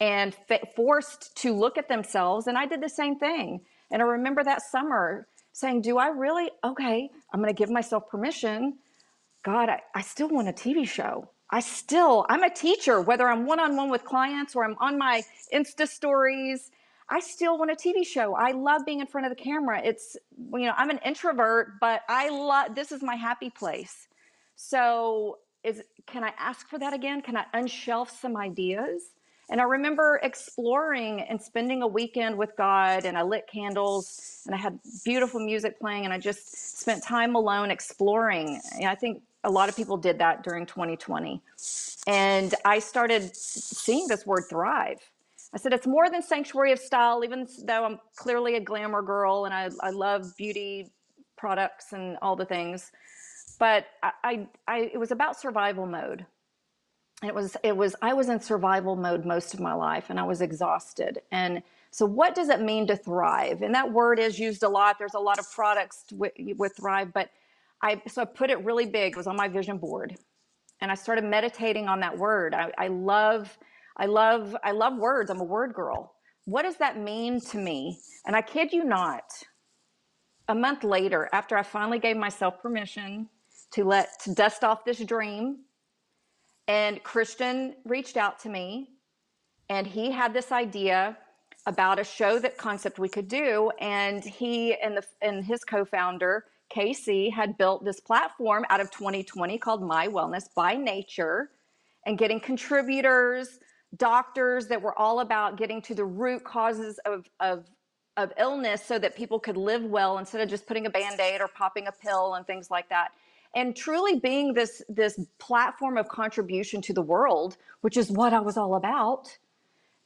and forced to look at themselves and i did the same thing. And i remember that summer saying do i really? Okay i'm going to give myself permission. God I, I still want a tv show. I still i'm a teacher whether i'm one-on-one with clients or i'm on my insta stories I still want a TV show. I love being in front of the camera. It's, you know, I'm an introvert, but I love, this is my happy place. So is, can I ask for that again? Can I unshelf some ideas? And I remember exploring and spending a weekend with God, and I lit candles, and I had beautiful music playing, and I just spent time alone exploring. And I think a lot of people did that during 2020. And I started seeing this word thrive. I said, it's more than sanctuary of style, even though I'm clearly a glamour girl and I, I love beauty products and all the things. But I, I, I, it was about survival mode. It was, it was, I was in survival mode most of my life and I was exhausted. And so what does it mean to thrive? And that word is used a lot. There's a lot of products with, with thrive, but I, so I put it really big. It was on my vision board and I started meditating on that word. I, I love, I love I love words. I'm a word girl. What does that mean to me? And I kid you not, a month later, after I finally gave myself permission to let to dust off this dream, and Christian reached out to me, and he had this idea about a show that concept we could do, and he and the and his co-founder Casey had built this platform out of 2020 called My Wellness by Nature, and getting contributors doctors that were all about getting to the root causes of, of, of illness so that people could live well instead of just putting a band-aid or popping a pill and things like that. And truly being this this platform of contribution to the world which is what i was all about.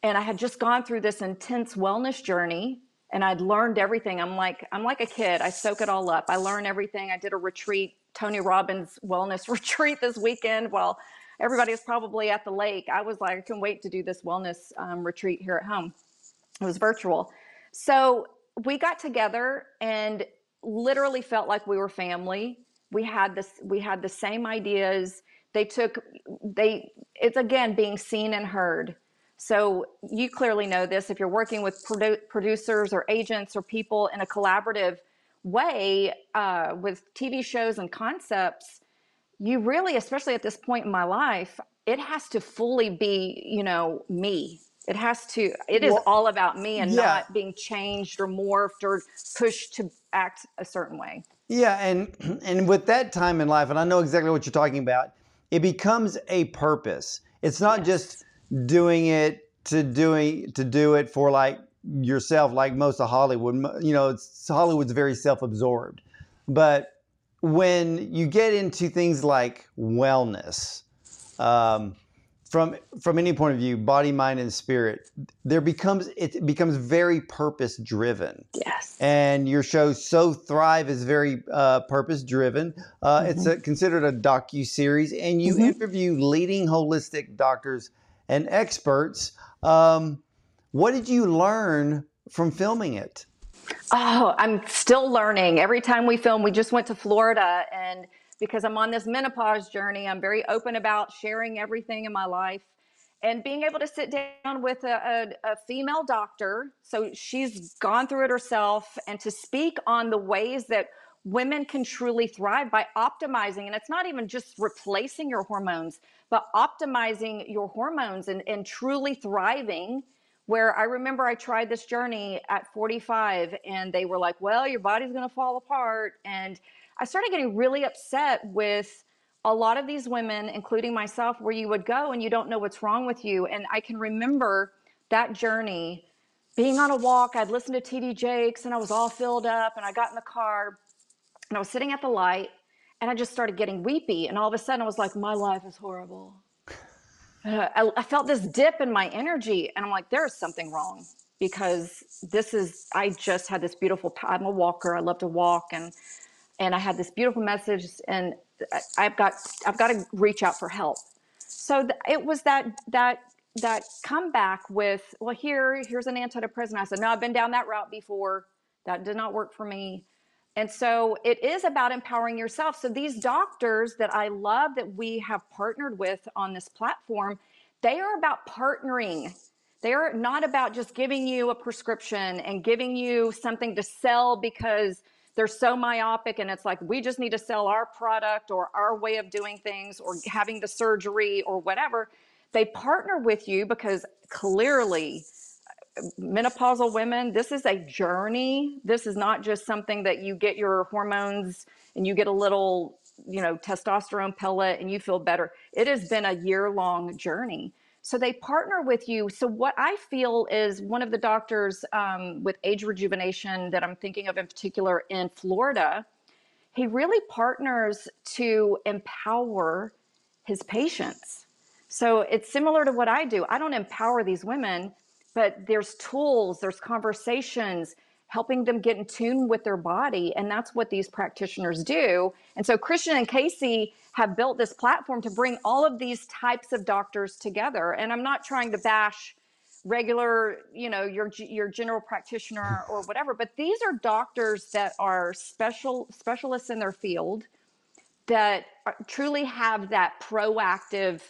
And i had just gone through this intense wellness journey and i'd learned everything. I'm like i'm like a kid. I soak it all up. I learn everything. I did a retreat tony robbins wellness retreat this weekend while everybody was probably at the lake. I was like, I can wait to do this wellness um, retreat here at home. It was virtual. So we got together and literally felt like we were family. We had this, we had the same ideas. They took, they, it's again being seen and heard. So you clearly know this if you're working with produ- producers or agents or people in a collaborative way uh, with TV shows and concepts you really, especially at this point in my life, it has to fully be, you know, me. It has to, It is well, all about me and yeah. not being changed or morphed or pushed to act a certain way. Yeah, and and with that time in life, and I know exactly what you're talking about, it becomes a purpose. It's not yes. just doing it to doing to do it for like yourself, like most of Hollywood. You know, it's, Hollywood's very self-absorbed, but when you get into things like wellness, um, from from any point of view, body, mind, and spirit, there becomes it becomes very purpose driven. Yes. And your show So Thrive is very uh, purpose driven. Uh, mm-hmm. It's a, considered a docu series, and you mm-hmm. interview leading holistic doctors and experts. Um, what did you learn from filming it? Oh, I'm still learning. Every time we film, we just went to Florida and because I'm on this menopause journey, I'm very open about sharing everything in my life and being able to sit down with a, a, a, female doctor. So she's gone through it herself and to speak on the ways that women can truly thrive by optimizing. And it's not even just replacing your hormones, but optimizing your hormones and, and truly thriving where I remember I tried this journey at 45 and they were like, well, your body's going to fall apart. And I started getting really upset with a lot of these women, including myself, where you would go and you don't know what's wrong with you. And I can remember that journey being on a walk. I'd listened to TD Jakes and I was all filled up and I got in the car and I was sitting at the light and I just started getting weepy. And all of a sudden I was like, my life is horrible. I, I felt this dip in my energy and i'm like there is something wrong because this is i just had this beautiful i'm a walker i love to walk and and i had this beautiful message and i've got i've got to reach out for help so th- it was that that that come back with, well, here, here's an antidepressant. I said, no, I've been down that route before. That did not work for me. And so it is about empowering yourself. So these doctors that I love that we have partnered with on this platform, they are about partnering. They are not about just giving you a prescription and giving you something to sell because they're so myopic and it's like we just need to sell our product or our way of doing things or having the surgery or whatever they partner with you because clearly menopausal women this is a journey this is not just something that you get your hormones and you get a little you know testosterone pellet and you feel better it has been a year long journey so they partner with you. So what I feel is one of the doctors um, with age rejuvenation that I'm thinking of in particular in Florida, he really partners to empower his patients. So it's similar to what I do. I don't empower these women, but there's tools, there's conversations, helping them get in tune with their body. And that's what these practitioners do. And so Christian and Casey have built this platform to bring all of these types of doctors together. And I'm not trying to bash regular, you know, your your general practitioner or whatever, but these are doctors that are special specialists in their field that are, truly have that proactive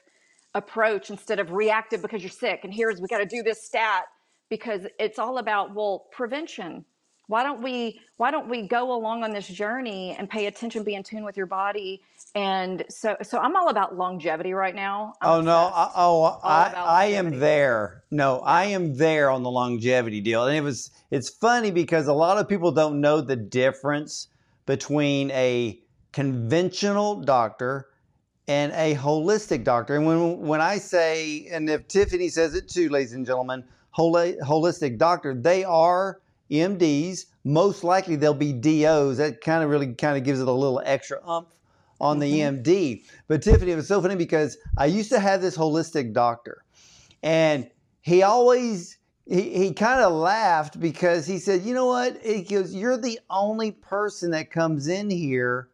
approach instead of reactive because you're sick and here's we got to do this stat because it's all about well prevention. Why don't we why don't we go along on this journey and pay attention be in tune with your body? And so so i'm all about longevity right now. I'm oh no I, oh i i am there. No i am there on the longevity deal. And it was it's funny because a lot of people don't know the difference between a conventional doctor and a holistic doctor and when when i say and if tiffany says it too ladies and gentlemen holistic doctor they are MDs. Most likely they'll be DOs. That kind of really kind of gives it a little extra umph on the mm-hmm. EMD. But Tiffany, it was so funny because I used to have this holistic doctor, and he always he, he kind of laughed because he said, you know what? He goes, you're the only person that comes in here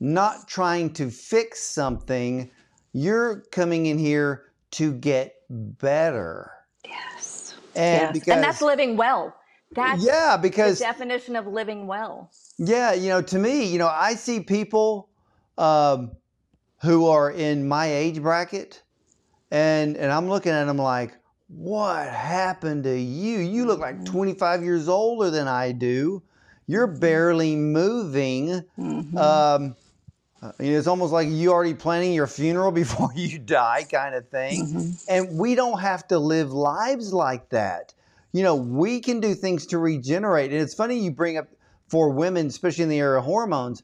not trying to fix something. You're coming in here to get better. Yes. And yes. Because, and that's living well. That's yeah, because the definition of living well. Yeah, you know, to me, you know, I see people um, who are in my age bracket, and and I'm looking at them like, what happened to you? You look like mm-hmm. 25 years older than I do. You're mm-hmm. barely moving. Mm-hmm. Um, uh, you know, it's almost like you already planning your funeral before you die, kind of thing. Mm-hmm. And we don't have to live lives like that you know, we can do things to regenerate. And it's funny you bring up for women, especially in the area of hormones,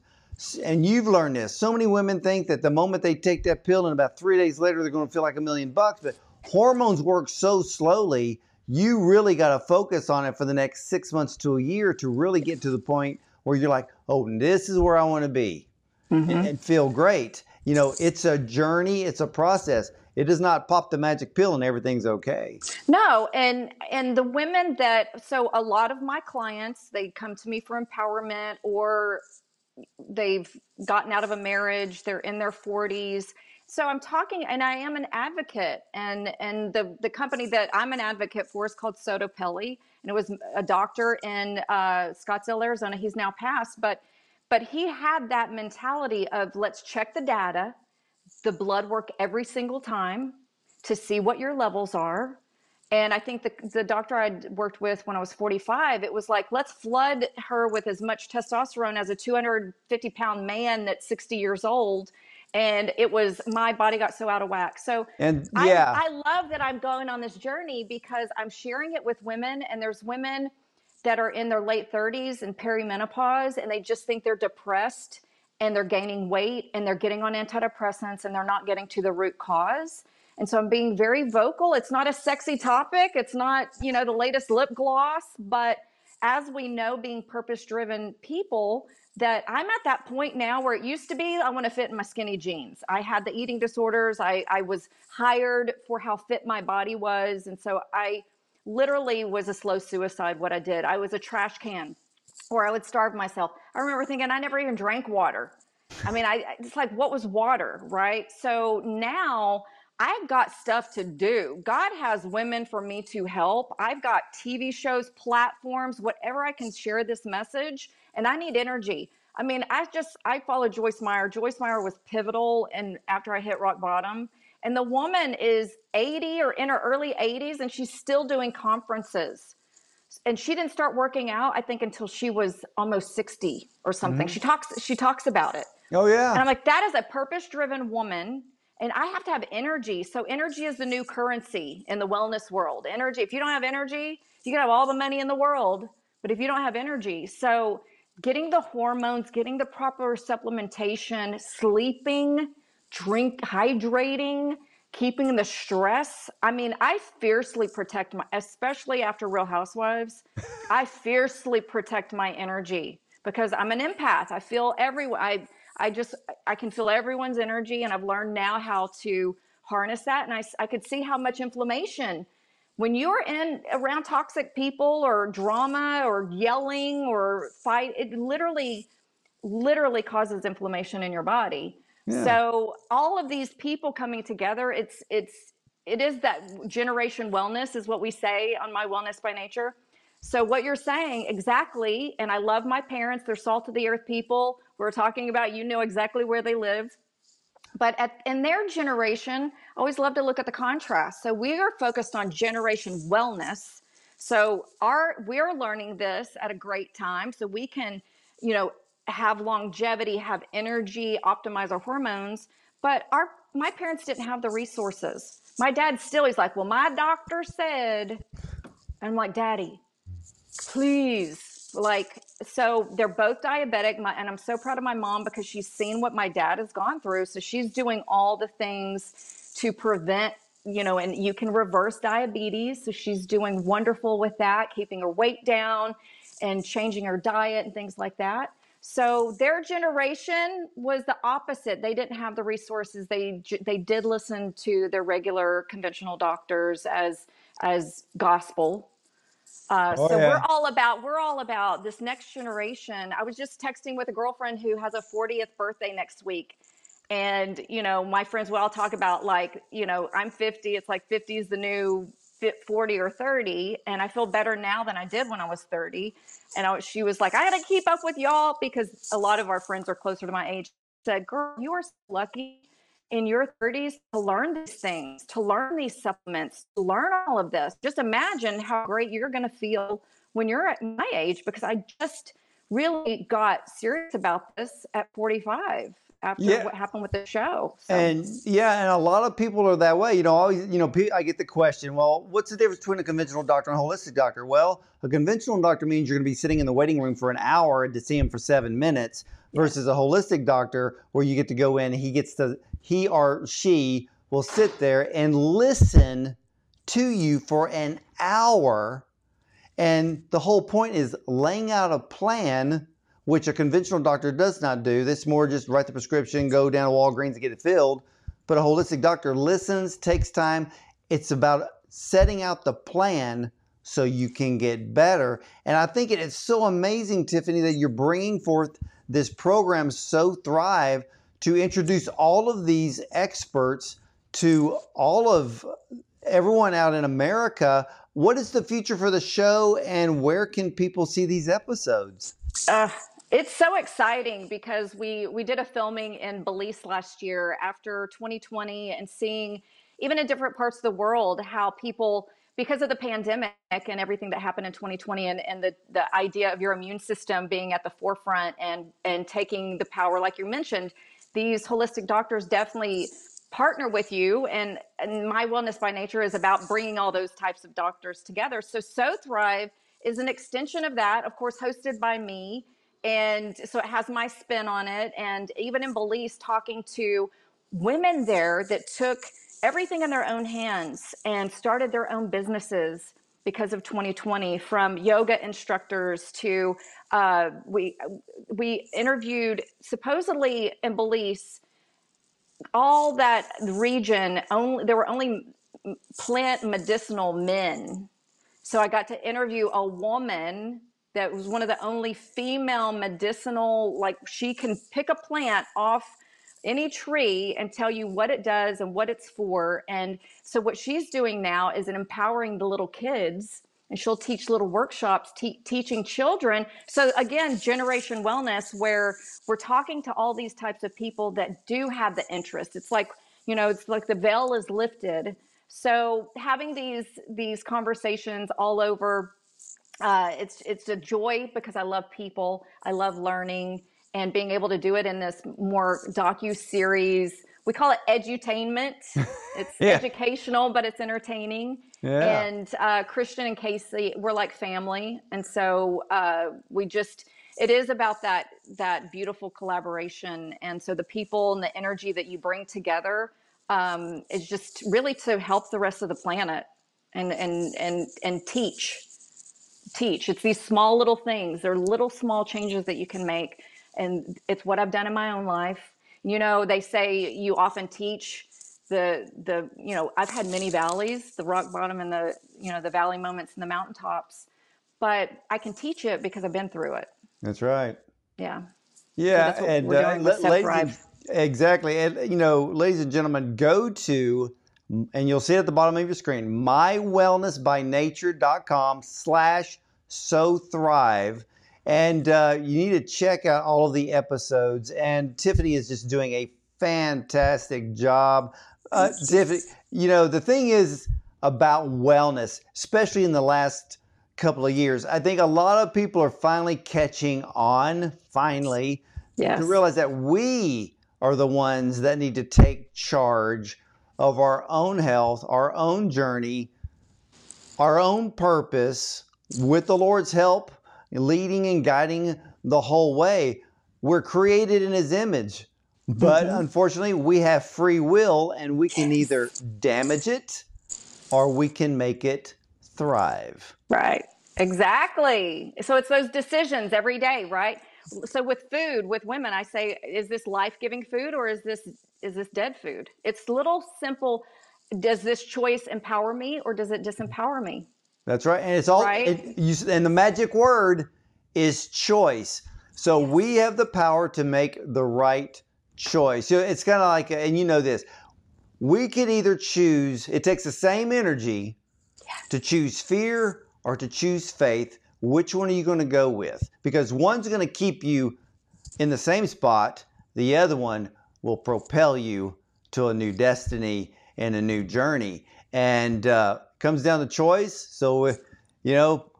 and you've learned this. So many women think that the moment they take that pill and about three days later they're going to feel like a million bucks, but hormones work so slowly. You really got to focus on it for the next six months to a year to really get to the point where you're like, oh, this is where I want to be mm-hmm. and, and feel great. You know, it's a journey, it's a process it does not pop the magic pill and everything's okay. No, and and the women that so a lot of my clients they come to me for empowerment or they've gotten out of a marriage, they're in their 40s. So I'm talking and I am an advocate and and the the company that I'm an advocate for is called SottoPelle and it was a doctor in uh, Scottsdale, Arizona. He's now passed, but but he had that mentality of let's check the data the blood work every single time to see what your levels are. And I think the, the doctor I'd worked with when I was 45, it was like, let's flood her with as much testosterone as a 250 pound man that's 60 years old. And it was, my body got so out of whack. So and yeah, I, I love that I'm going on this journey because I'm sharing it with women and there's women that are in their late 30s and perimenopause and they just think they're depressed and they're gaining weight and they're getting on antidepressants and they're not getting to the root cause. And so I'm being very vocal. It's not a sexy topic. It's not, you know, the latest lip gloss, but as we know being purpose driven people that I'm at that point now where it used to be I want to fit in my skinny jeans. I had the eating disorders. I, I was hired for how fit my body was. And so I literally was a slow suicide what I did. I was a trash can or I would starve myself. I remember thinking I never even drank water. I mean, I it's like what was water, right? So now I've got stuff to do. God has women for me to help. I've got TV shows, platforms, whatever I can share this message, and I need energy. I mean, I just I follow Joyce Meyer. Joyce Meyer was pivotal and after I hit rock bottom. And the woman is 80 or in her early 80s and she's still doing conferences. And she didn't start working out, I think, until she was almost 60 or something. Mm-hmm. She talks she talks about it. Oh yeah. And I'm like, that is a purpose-driven woman and I have to have energy. So energy is the new currency in the wellness world. Energy. If you don't have energy, you can have all the money in the world, but if you don't have energy, so getting the hormones, getting the proper supplementation, sleeping, drink, hydrating, keeping the stress. I mean, I fiercely protect my, especially after Real Housewives, I fiercely protect my energy because I'm an empath. I feel everyone. I I just I can feel everyone's energy, and I've learned now how to harness that. And I I could see how much inflammation when you're in around toxic people or drama or yelling or fight. It literally literally causes inflammation in your body. So all of these people coming together, it's it's it is that generation wellness is what we say on my wellness by nature. So what you're saying exactly, and I love my parents, they're salt of the earth people. We're talking about you know exactly where they lived. But at, in their generation, I always love to look at the contrast. So we are focused on generation wellness. So our we're learning this at a great time so we can, you know, have longevity, have energy, optimize our hormones. But our my parents didn't have the resources. My dad still he's like, "Well, my doctor said." I'm like, "Daddy, please like so they're both diabetic my, and i'm so proud of my mom because she's seen what my dad has gone through so she's doing all the things to prevent you know and you can reverse diabetes so she's doing wonderful with that keeping her weight down and changing her diet and things like that so their generation was the opposite they didn't have the resources they they did listen to their regular conventional doctors as as gospel uh, oh, so yeah. we're all about we're all about this next generation. I was just texting with a girlfriend who has a 40th birthday next week, and you know my friends will all talk about like you know I'm 50. It's like 50 is the new 40 or 30, and I feel better now than I did when I was 30. And I, she was like, I got to keep up with y'all because a lot of our friends are closer to my age. Said, girl, you are so lucky in your 30s to learn these things, to learn these supplements, to learn all of this. Just imagine how great you're to feel when you're at my age because I just really got serious about this at 45 after yeah. what happened with the show. So. And yeah, and a lot of people are that way. You know, always, you know, I get the question, well, what's the difference between a conventional doctor and a holistic doctor? Well, a conventional doctor means you're going to be sitting in the waiting room for an hour to see him for seven minutes versus a holistic doctor where you get to go in, he gets to, he or she will sit there and listen to you for an hour. And the whole point is laying out a plan which a conventional doctor does not do. This more just write the prescription, go down to Walgreens and get it filled. But a holistic doctor listens, takes time. It's about setting out the plan so you can get better. And I think it is so amazing, Tiffany, that you're bringing forth this program, So Thrive, to introduce all of these experts to all of everyone out in America. What is the future for the show, and where can people see these episodes? Uh, it's so exciting because we we did a filming in Belize last year after 2020 and seeing even in different parts of the world how people because of the pandemic and everything that happened in 2020 and, and the, the idea of your immune system being at the forefront and and taking the power like you mentioned these holistic doctors definitely partner with you. And, and my wellness by nature is about bringing all those types of doctors together. So so thrive is an extension of that of course hosted by me and so it has my spin on it. And even in Belize, talking to women there that took everything in their own hands and started their own businesses because of 2020 from yoga instructors to uh, we we interviewed supposedly in Belize all that region only there were only plant medicinal men so I got to interview a woman that was one of the only female medicinal like she can pick a plant off any tree and tell you what it does and what it's for. And so what she's doing now is empowering the little kids and she'll teach little workshops te- teaching children. So again generation wellness where we're talking to all these types of people that do have the interest. It's like you know it's like the veil is lifted. So having these these conversations all over uh, it's it's a joy because i love people i love learning and being able to do it in this more docu series we call it edutainment it's yeah. educational but it's entertaining yeah. And uh, Christian and Casey, we're like family, and so uh, we just it is about that that beautiful collaboration, and so the people and the energy that you bring together um, is just really to help the rest of the planet and and and and teach teach. It's these small little things. They're little small changes that you can make, and it's what I've done in my own life. You know, they say you often teach the the you know I've had many valleys, the rock bottom and the you know the valley moments and the mountaintops, but I can teach it because I've been through it. That's right. Yeah. Yeah, so and uh, ladies, exactly, and you know, ladies and gentlemen, go to and you'll see it at the bottom of your screen mywellnessbynature.com slash so thrive. And uh, you need to check out all of the episodes. And tiffany is just doing a fantastic job. Uh, Tiffany, you know, the thing is about wellness, especially in the last couple of years, I think a lot of people are finally catching on, finally, yes. to realize that we are the ones that need to take charge of our own health, our own journey, our own purpose with the Lord's help, leading and guiding the whole way. We're created in His image. But mm-hmm. unfortunately, we have free will and we can either damage it or we can make it thrive. Right. Exactly. So it's those decisions every day, right? So with food, with women, I say, is this life-giving food or is this is this dead food? It's little simple. Does this choice empower me or does it disempower me? That's right. And it's all right? It, you, and the magic word is choice. So we have the power to make the right choice. So it's kind of like, and you know this, we can either choose, it takes the same energy yeah. to choose fear or to choose faith. Which one are you going to go with? Because one's going to keep you in the same spot, the other one will propel you to a new destiny and a new journey. And uh, comes down to choice. So, you know,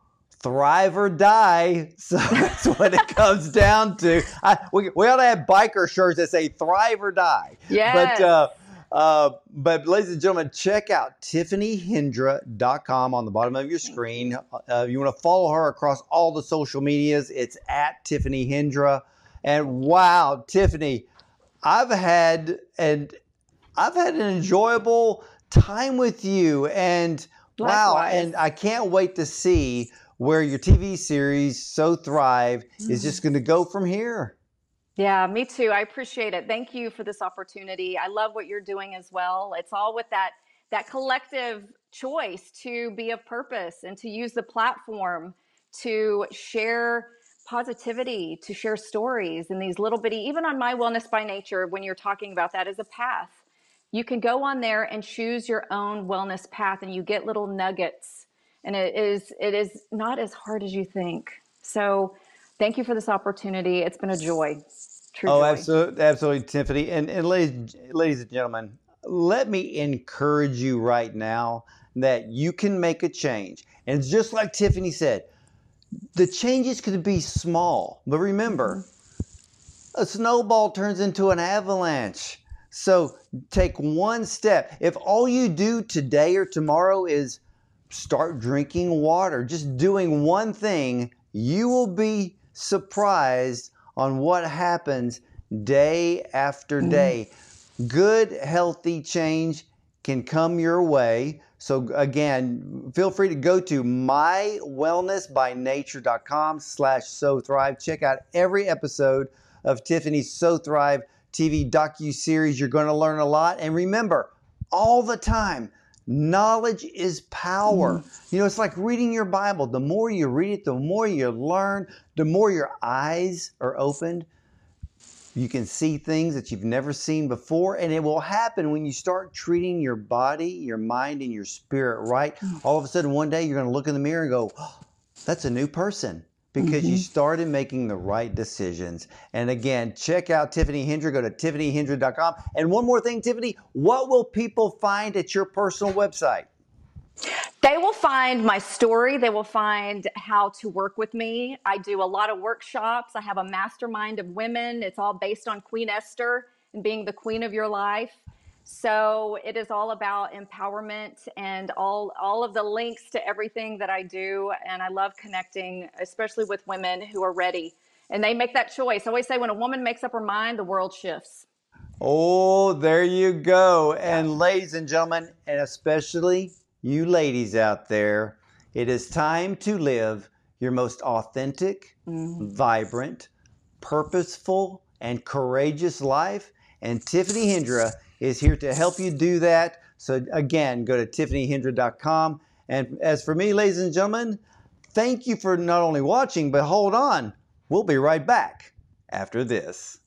thrive or die. So that's what it comes down to. I, we, we ought to have biker shirts that say thrive or die. Yeah. But, uh, uh, but ladies and gentlemen, check out tiffanyhendra.com on the bottom of your screen. Uh, you want to follow her across all the social medias. It's at Tiffany Hendra. And wow, Tiffany, I've had and I've had an enjoyable time with you. And Likewise. wow, and I can't wait to see where your TV series, So Thrive, mm. is just going to go from here. Yeah, me too. I appreciate it. Thank you for this opportunity. I love what you're doing as well. It's all with that that collective choice to be of purpose and to use the platform to share positivity, to share stories and these little bitty even on my wellness by nature when you're talking about that as a path. You can go on there and choose your own wellness path and you get little nuggets and it is it is not as hard as you think. So, thank you for this opportunity. It's been a joy. True oh, joy. absolutely, absolutely, Tiffany. And and ladies, ladies and gentlemen, let me encourage you right now that you can make a change. And just like Tiffany said, the changes could be small, but remember, mm-hmm. a snowball turns into an avalanche. So take one step. If all you do today or tomorrow is start drinking water. Just doing one thing, you will be surprised on what happens day after mm-hmm. day. Good, healthy change can come your way. So again, feel free to go to mywellnessbynature.com slash so thrive. Check out every episode of Tiffany's So Thrive TV docu-series. You're going to learn a lot. And remember, all the time, Knowledge is power. Mm. You know, it's like reading your Bible. The more you read it, the more you learn, the more your eyes are opened. You can see things that you've never seen before, and it will happen when you start treating your body, your mind, and your spirit right. All of a sudden, one day you're going to look in the mirror and go, oh, That's a new person because you mm-hmm. started making the right decisions. And again, check out Tiffany Hendra. Go to tiffanyhendra.com. And one more thing, Tiffany, what will people find at your personal website? They will find my story. They will find how to work with me. I do a lot of workshops. I have a mastermind of women. It's all based on Queen Esther and being the queen of your life. So it is all about empowerment and all all of the links to everything that I do. And I love connecting, especially with women who are ready and they make that choice. I always say when a woman makes up her mind, the world shifts. Oh, there you go. And ladies and gentlemen, and especially you ladies out there, it is time to live your most authentic, mm-hmm. vibrant, purposeful, and courageous life. And Tiffany Hendra is here to help you do that. So, again, go to tiffanyhendra.com. And as for me, ladies and gentlemen, thank you for not only watching, but hold on. We'll be right back after this.